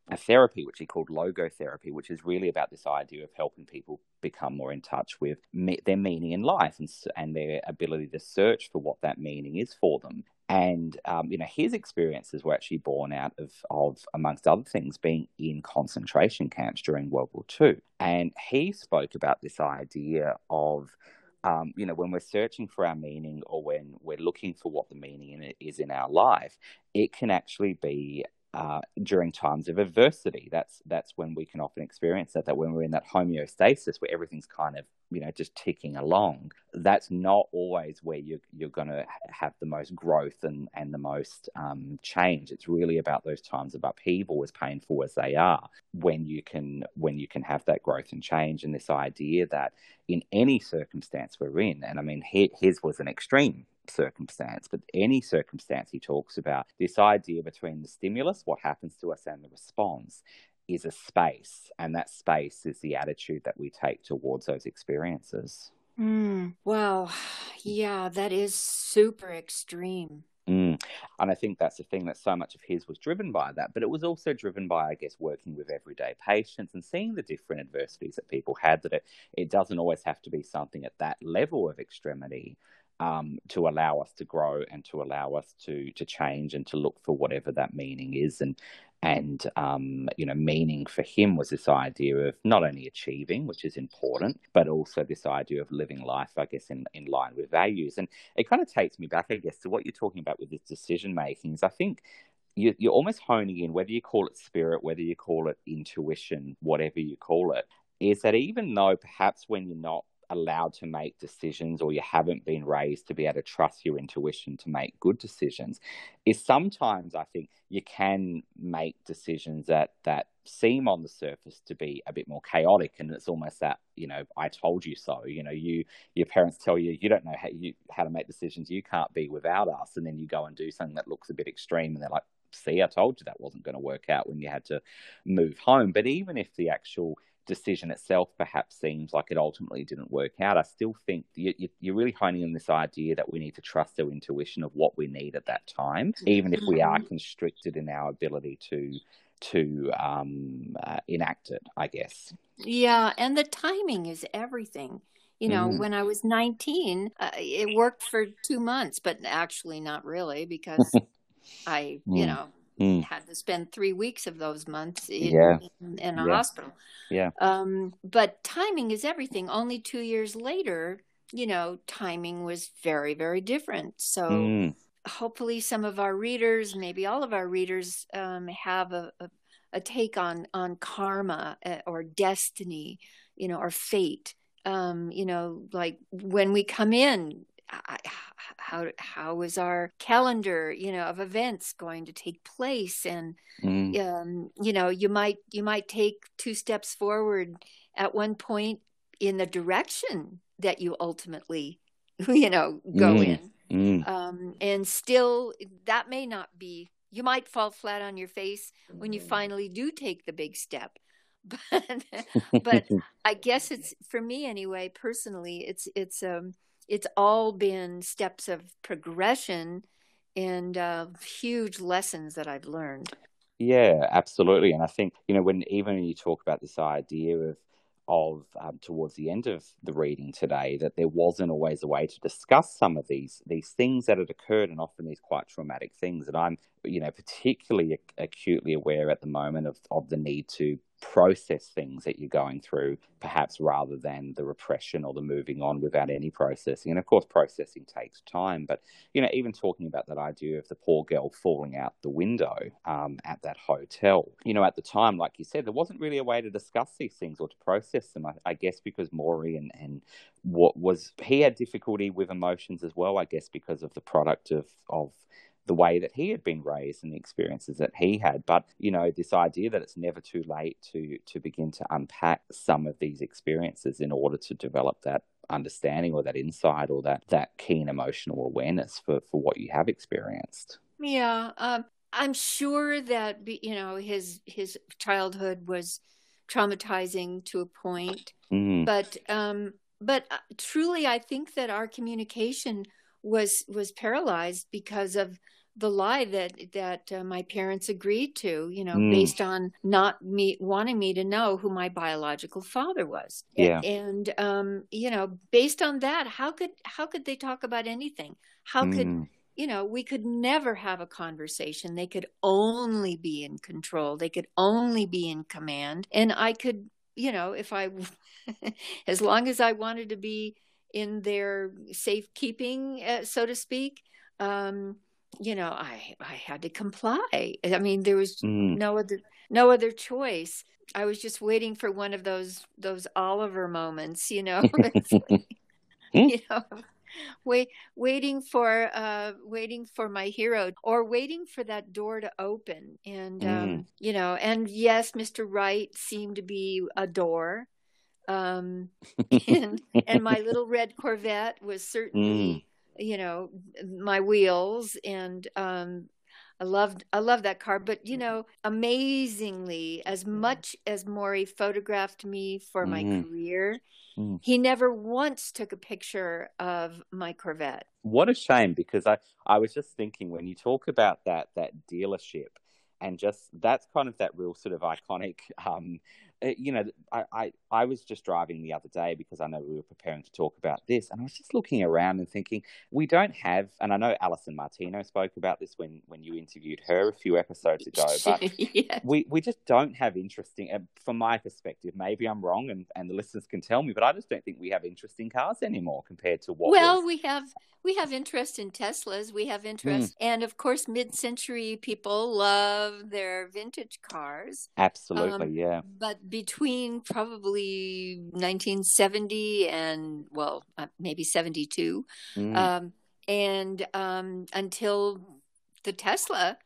a therapy which he called logotherapy, which is really about this idea of helping people become more in touch with me- their meaning in life and, and their ability to search for what that meaning is for them. And um, you know, his experiences were actually born out of, of, amongst other things, being in concentration camps during World War II. And he spoke about this idea of um, you know, when we're searching for our meaning or when we're looking for what the meaning in is in our life, it can actually be uh, during times of adversity. That's that's when we can often experience that. That when we're in that homeostasis where everything's kind of you know just ticking along, that's not always where you're you're going to have the most growth and and the most um, change. It's really about those times of upheaval, as painful as they are, when you can when you can have that growth and change. And this idea that in any circumstance we're in, and I mean his was an extreme circumstance, but any circumstance he talks about, this idea between the stimulus, what happens to us, and the response is a space. And that space is the attitude that we take towards those experiences. Mm, wow. Yeah, that is super extreme. Mm. And I think that's the thing that so much of his was driven by that. But it was also driven by, I guess, working with everyday patients and seeing the different adversities that people had, that it, it doesn't always have to be something at that level of extremity um, to allow us to grow and to allow us to to change and to look for whatever that meaning is. And and um, you know meaning for him was this idea of not only achieving which is important but also this idea of living life i guess in, in line with values. And it kind of takes me back i guess to what you're talking about with this decision making is i think you, you're almost honing in whether you call it spirit whether you call it intuition whatever you call it is that even though perhaps when you're not allowed to make decisions or you haven't been raised to be able to trust your intuition to make good decisions is sometimes i think you can make decisions that that seem on the surface to be a bit more chaotic and it's almost that you know i told you so. You know you your parents tell you you don't know how you how to make decisions. You can't be without us. And then you go and do something that looks a bit extreme and they're like see i told you that wasn't going to work out when you had to move home. But even if the actual decision itself perhaps seems like it ultimately didn't work out, I still think you, are really honing in this idea that we need to trust our intuition of what we need at that time, even if we are mm-hmm. constricted in our ability to to um, uh, enact it. I guess. Yeah, and the timing is everything. You know, mm. when I was 19, uh, it worked for two months, but actually not really because <laughs> I, you mm. know, Mm. Had to spend three weeks of those months in, yeah. in, in a yeah. hospital. Yeah. Um, but timing is everything. Only two years later, you know, timing was very, very different. So mm. hopefully, some of our readers, maybe all of our readers, um, have a, a, a, take on on karma uh, or destiny, you know, or fate. Um, you know, like when we come in, I, how how is our calendar you know of events going to take place and mm. um, you know you might you might take two steps forward at one point in the direction that you ultimately <laughs> you know go mm. in mm. Um, and still that may not be you might fall flat on your face when you finally do take the big step <laughs> but <laughs> but i guess it's for me anyway personally it's it's um it's all been steps of progression and uh, huge lessons that I've learned. Yeah, absolutely. And I think you know when even when you talk about this idea of of um, towards the end of the reading today that there wasn't always a way to discuss some of these these things that had occurred and often these quite traumatic things that I'm you know particularly acutely aware at the moment of of the need to process things that you're going through, perhaps rather than the repression or the moving on without any processing. And of course, processing takes time. But, you know, even talking about that idea of the poor girl falling out the window um, at that hotel, you know, at the time, like you said, there wasn't really a way to discuss these things or to process them. I, I guess because Maury and, and what was, he had difficulty with emotions as well, I guess, because of the product of, of, the way that he had been raised and the experiences that he had. But you know, this idea that it's never too late to to begin to unpack some of these experiences in order to develop that understanding or that insight or that that keen emotional awareness for for what you have experienced. Yeah, um, I'm sure that you know his his childhood was traumatizing to a point, Mm. but um, but uh, truly, I think that our communication was was paralyzed because of the lie that that uh, my parents agreed to you know Mm. based on not me wanting me to know who my biological father was Yeah. and um you know based on that how could how could they talk about anything how could Mm. you know we could never have a conversation they could only be in control they could only be in command and i could you know if i <laughs> as long as i wanted to be in their safekeeping uh, so to speak um you know i i had to comply. I mean there was Mm. no other no other choice. I was just waiting for one of those those oliver moments you know? <laughs> Like, <laughs> you know wait waiting for uh waiting for my hero or waiting for that door to open and um you know and yes mr Right seemed to be a door um <laughs> and and my little red corvette was certainly you know my wheels and um I loved I love that car, but you know, amazingly, as much as Maury photographed me for my Mhm. career, Mm. he never once took a picture of my Corvette. What a shame because I, I was just thinking when you talk about that that dealership and just that's kind of that real sort of iconic um you know I, I I was just driving the other day because I know we were preparing to talk about this and I was just looking around and thinking we don't have and I know Alison Martino spoke about this when when you interviewed her a few episodes ago <laughs> but yeah. we we just don't have interesting uh, from my perspective maybe i'm wrong and and the listeners can tell me but i just don't think we have interesting cars anymore compared to what Well, was. we have we have interest in Teslas. We have interest, and of course, mid-century people love their vintage cars. absolutely um, yeah But between probably 1970 and well, uh, maybe 72, Mm. um, and um, until the Tesla,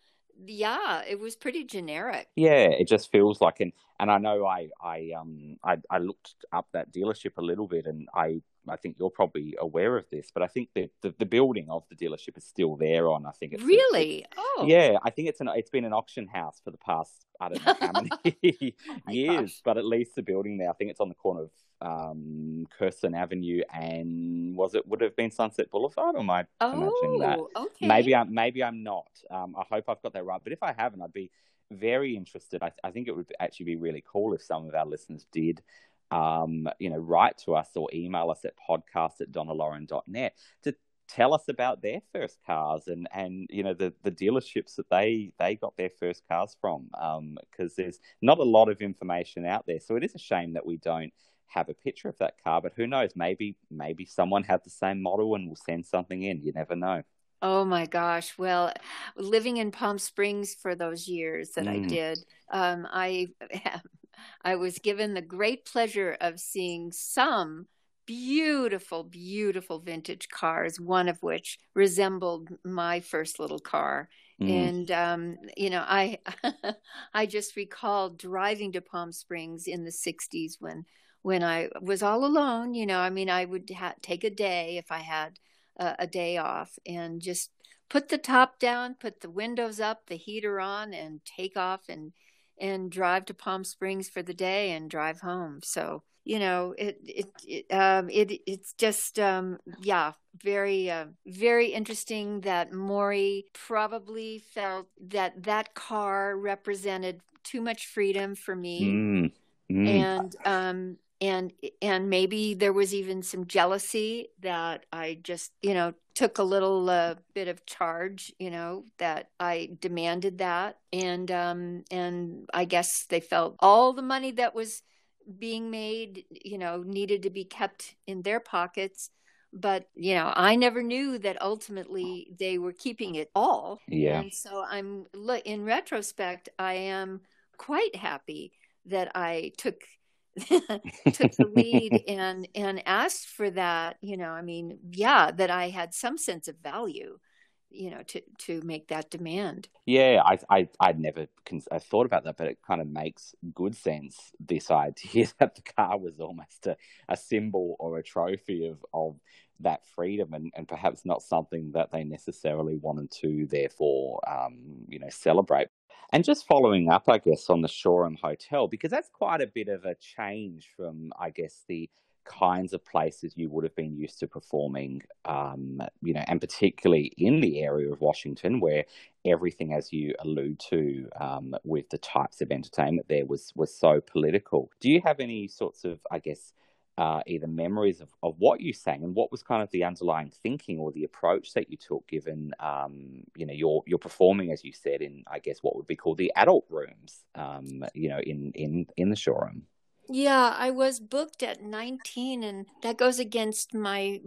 yeah, it was pretty generic. yeah it just feels like and and i know i i um i i looked up that dealership a little bit and i I think you're probably aware of this, but I think the, the, the building of the dealership is still there on. I think it's Really? Oh, Yeah, I think it's an it's been an auction house for the past I don't know how many <laughs> Oh <laughs> years, gosh. but at least the building there, I think it's on the corner of um, Kirsten Avenue and was it would it have been Sunset Boulevard? Or am I imagining that? Oh, okay. Maybe I'm maybe I'm not. Um, I hope I've got that right. But if I haven't, I'd be very interested. I, I think it would actually be really cool if some of our listeners did. Um, you know, write to us or email us at podcast at donnaloren.net to tell us about their first cars and and you know the the dealerships that they they got their first cars from Um because there's not a lot of information out there so it is a shame that we don't have a picture of that car but who knows maybe maybe someone had the same model and will send something in you never know Oh my gosh. Well, living in Palm Springs for those years that I Mm. did, um, I <laughs> I was given the great pleasure of seeing some beautiful, beautiful vintage cars, one of which resembled my first little car. Mm. And um, you know, I <laughs> I just recall driving to Palm Springs in the '60s when when I was all alone. You know, I mean, I would ha- take a day if I had a, a day off and just put the top down, put the windows up, the heater on, and take off and and drive to Palm Springs for the day and drive home. So you know, it it it um, it it's just um, yeah, very uh, very interesting that Maury probably felt that that car represented too much freedom for me Mm. Mm. and um and and maybe there was even some jealousy that I just you know took a little uh, bit of charge you know that I demanded that. And um and I guess they felt all the money that was being made you know needed to be kept in their pockets. But you know i never knew that ultimately they were keeping it all. Yeah. and so i'm look in retrospect i am quite happy that i took <laughs> took the lead and and asked for that you know i mean yeah that i had some sense of value you know to to make that demand Yeah, I, I, I'd never cons- I thought about that, but it kind of makes good sense. This idea <laughs> that the car was almost a, a symbol or a trophy of, of that freedom, and, and perhaps not something that they necessarily wanted to, therefore, um, you know, celebrate. And just following up, I guess, on the Shoreham Hotel, because that's quite a bit of a change from, I guess, the kinds of places you would have been used to performing, um, you know, and particularly in the area of Washington, where everything, as you allude to, um, with the types of entertainment there was was so political. Do you have any sorts of, I guess, uh, either memories of, of what you sang and what was kind of the underlying thinking or the approach that you took, given um, you know you're you're performing, as you said, in I guess what would be called the adult rooms, um, you know, in in in the showroom. Yeah, I was booked at 19 and that goes against my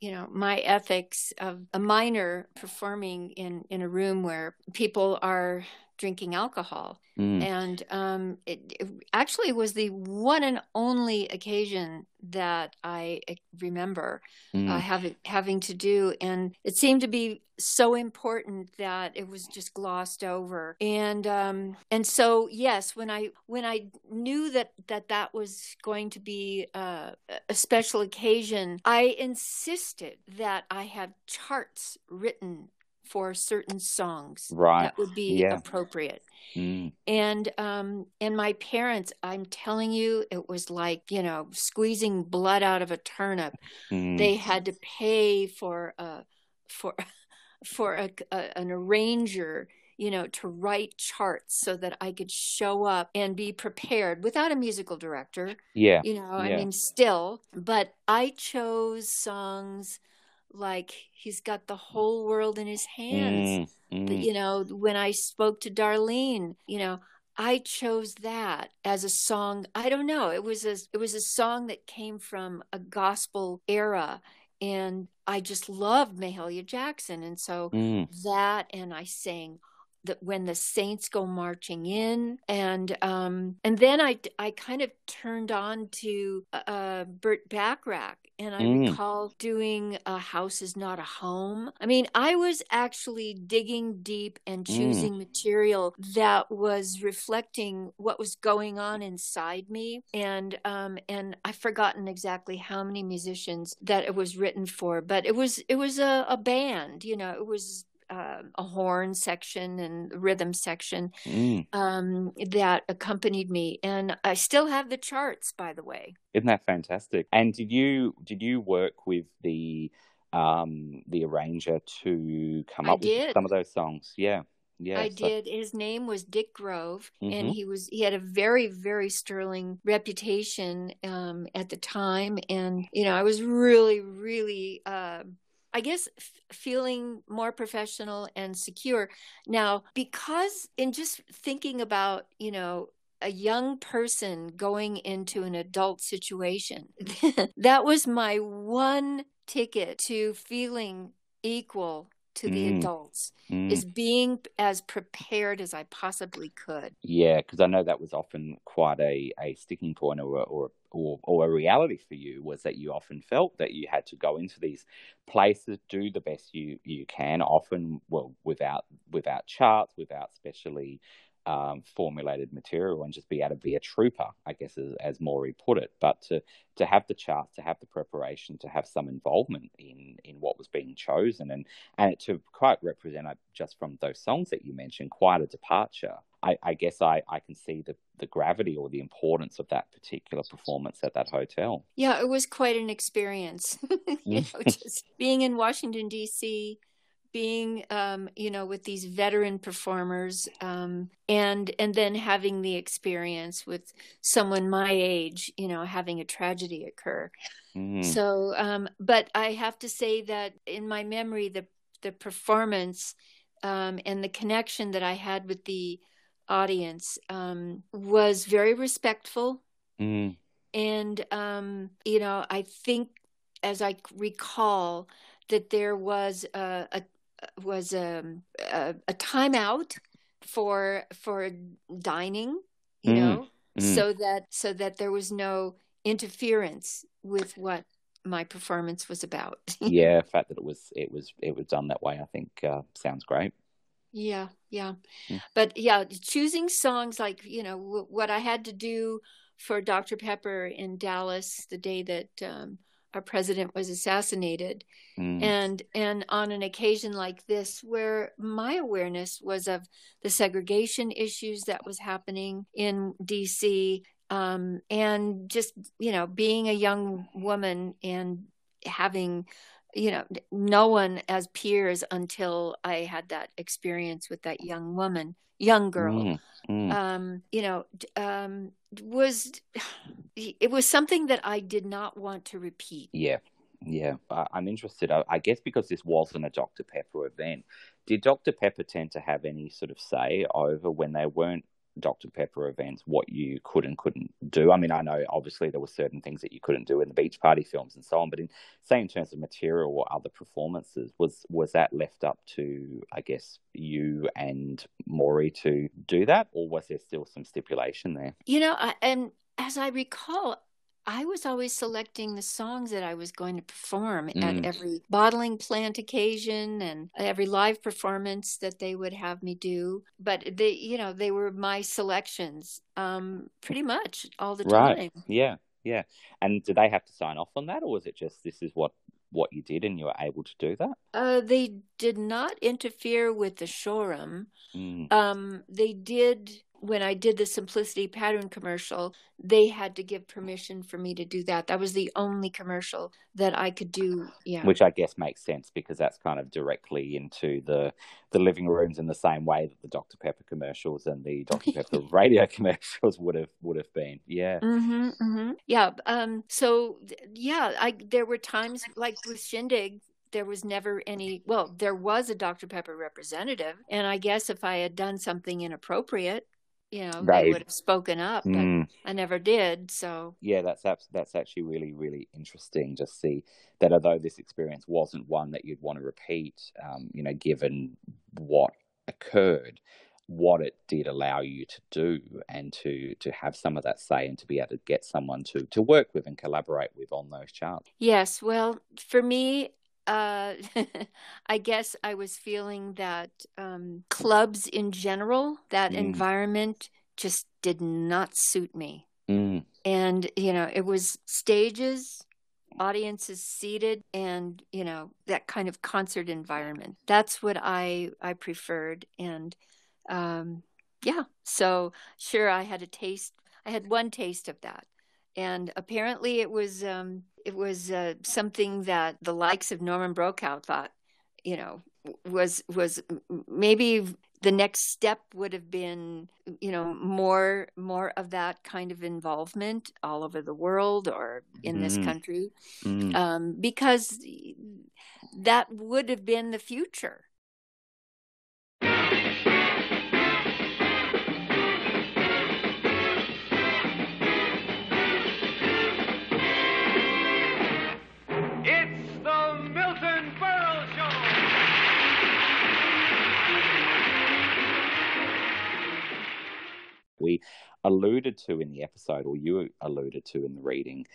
you know, my ethics of a minor performing in in a room where people are drinking alcohol. Mm, And um it, it actually was the one and only occasion that I eh, remember mm, uh, having having to do. And it seemed to be so important that it was just glossed over. And um and so yes when i when i knew that that that was going to be uh, a special occasion i insisted that i have charts written for certain songs Right. that would be Yeah. appropriate mm, and um and my parents i'm telling you it was like you know squeezing blood out of a turnip mm. they had to pay for a for <laughs> for a, a, an arranger you know to write charts so that i could show up and be prepared without a musical director yeah. you know i mean still but i chose songs like he's got the whole world in his hands. Mm, mm, you know when i spoke to darlene you know i chose that as a song. I don't know. It was a it was a song that came from a gospel era and i just loved mahalia jackson. And so mm. that and i sang that when the saints go marching in and um and then i i kind of turned on to uh burt bacharach and i Mm. recall doing a house is not a home i mean i was actually digging deep and Mm. choosing material that was reflecting what was going on inside me and um and i've forgotten exactly how many musicians that it was written for but it was it was a, a band you know it was um, a horn section and rhythm section Mm. um, that accompanied me, and I still have the charts, by the way. Isn't that fantastic? And did you did you work with the um the arranger to come I up with did. some of those songs? Yeah. Yeah. I so- did. His name was Dick Grove, and Mhm. he was he had a very very sterling reputation um, at the time, and you know I was really really. um I guess f- feeling more professional and secure. Now, because in just thinking about, you know, a young person going into an adult situation, <laughs> that was my one ticket to feeling equal to the Mm. adults Mm. is being as prepared as I possibly could. Yeah, because I know that was often quite a, a sticking point or, or or or a reality for you was that you often felt that you had to go into these places, do the best you, you can, often well without without charts, without specially um, formulated material, and just be able to be a trooper, I guess, as, as Maury put it. But to to have the charts, to have the preparation, to have some involvement in in what was being chosen, and and to quite represent uh, just from those songs that you mentioned, quite a departure. I, I guess I, I can see the, the gravity or the importance of that particular performance at that hotel. Yeah, it was quite an experience. <laughs> you know, just being in Washington D.C., being um, you know with these veteran performers um, and and then having the experience with someone my age you know having a tragedy occur Mm. so um, but i have to say that in my memory the the performance um, and the connection that i had with the audience um, was very respectful Mm. and um, you know i think as i recall that there was a, a was a, a, a timeout for for dining you Mm, know mm. so that so that there was no interference with what my performance was about <laughs> yeah, the fact that it was it was it was done that way, I think uh, sounds great. Yeah, yeah. Mm. But yeah, choosing songs like, you know, w- what I had to do for Dr. Pepper in Dallas the day that um, our president was assassinated. Mm. And and on an occasion like this where my awareness was of the segregation issues that was happening in DC um, and just, you know, being a young woman and having you know no one as peers until i had that experience with that young woman young girl Mm, mm. um you know um was <sighs> it was something that i did not want to repeat Yeah, yeah. I, I'm interested. I, I guess because this wasn't a Dr. Pepper event, did Dr. Pepper tend to have any sort of say over when they weren't Dr. Pepper events, what you could and couldn't do? I mean, I know obviously there were certain things that you couldn't do in the beach party films and so on, but in say in terms of material or other performances, was was that left up to I guess you and Maury to do that, or was there still some stipulation there? you know I, and as i recall I was always selecting the songs that I was going to perform Mm. at every bottling plant occasion and every live performance that they would have me do. But they, you know, they were my selections, um, pretty much all the Right. time. Yeah, yeah. And did they have to sign off on that, or was it just this is what what you did and you were able to do that? Uh, they did not interfere with the showroom. Mm. Um, they did when I did the Simplicity pattern commercial. They had to give permission for me to do that. That was the only commercial that I could do. Yeah. Which I guess makes sense because that's kind of directly into the the living rooms in the same way that the Dr Pepper commercials and the Dr <laughs> Pepper radio <laughs> commercials would have would have been. Yeah. hmm hmm Yeah. Um. So yeah, I there were times like with Shindig, there was never any. Well, there was a Dr Pepper representative, and I guess if I had done something inappropriate, you know, Right. they would have spoken up. But Mm. I never did. So Yeah, that's that's actually really really interesting. Just see that although this experience wasn't one that you'd want to repeat, um, you know, given what occurred, what it did allow you to do and to to have some of that say and to be able to get someone to to work with and collaborate with on those charts. yes, well, for me. Uh, <laughs> I guess I was feeling that um, clubs in general, that Mm. environment just did not suit me. Mm, and you know it was stages audiences seated and you know that kind of concert environment that's what i i preferred and um yeah so sure i had a taste i had one taste of that and apparently it was um it was uh, something that the likes of norman brokaw thought you know was was maybe the next step would have been you know more more of that kind of involvement all over the world or in this Mhm. country mm. um, because that would have been the future we alluded to in the episode, or you alluded to in the reading,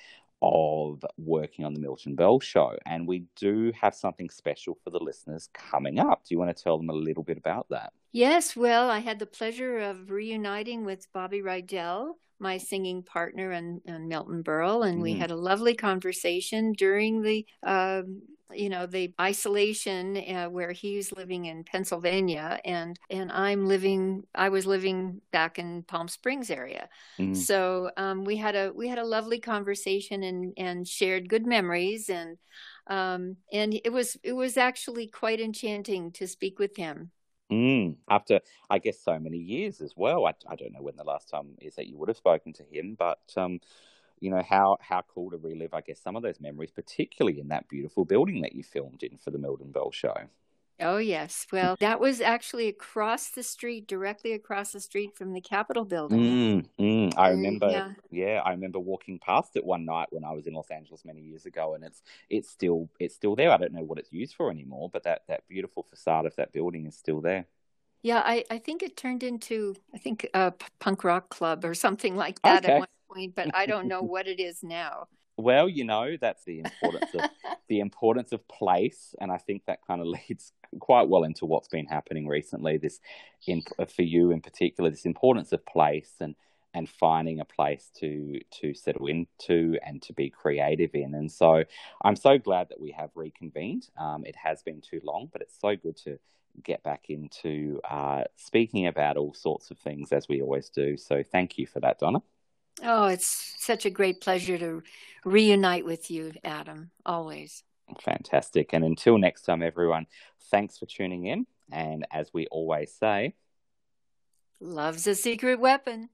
of working on the Milton Berle show. And we do have something special for the listeners coming up. Do you want to tell them a little bit about that? Yes, well, I had the pleasure of reuniting with Bobby Rydell, my singing partner and, and Milton Berle, and we Mhm. had a lovely conversation during the, um, you know, the isolation uh, where he's living in Pennsylvania and and I'm living. I was living back in Palm Springs area. Mm. So um, we had a we had a lovely conversation and and shared good memories and Um, and it was it was actually quite enchanting to speak with him. Mm, after, I guess, so many years as well. I, I don't know when the last time is that you would have spoken to him, but um, you know how how cool to relive, I guess, some of those memories, particularly in that beautiful building that you filmed in for the Milton Berle show. Oh yes, well that was actually across the street, directly across the street from the Capitol building. Mm, mm. I remember, yeah. yeah, I remember walking past it one night when I was in Los Angeles many years ago, and it's it's still it's still there. I don't know what it's used for anymore, but that that beautiful facade of that building is still there. Yeah, I, I think it turned into I think a punk rock club or something like that Okay. at one point, but I don't know what it is now. Well, you know, that's the importance of <laughs> the importance of place, and I think that kind of <laughs> leads quite well into what's been happening recently. This, in, for you in particular, this importance of place and and finding a place to to settle into and to be creative in. And so, I'm so glad that we have reconvened. Um, it has been too long, but it's so good to get back into uh, speaking about all sorts of things as we always do. So, thank you for that, Donna. Oh, it's such a great pleasure to reunite with you, Adam. Always. Fantastic. And until next time, everyone, thanks for tuning in. And as we always say, Love's a secret weapon.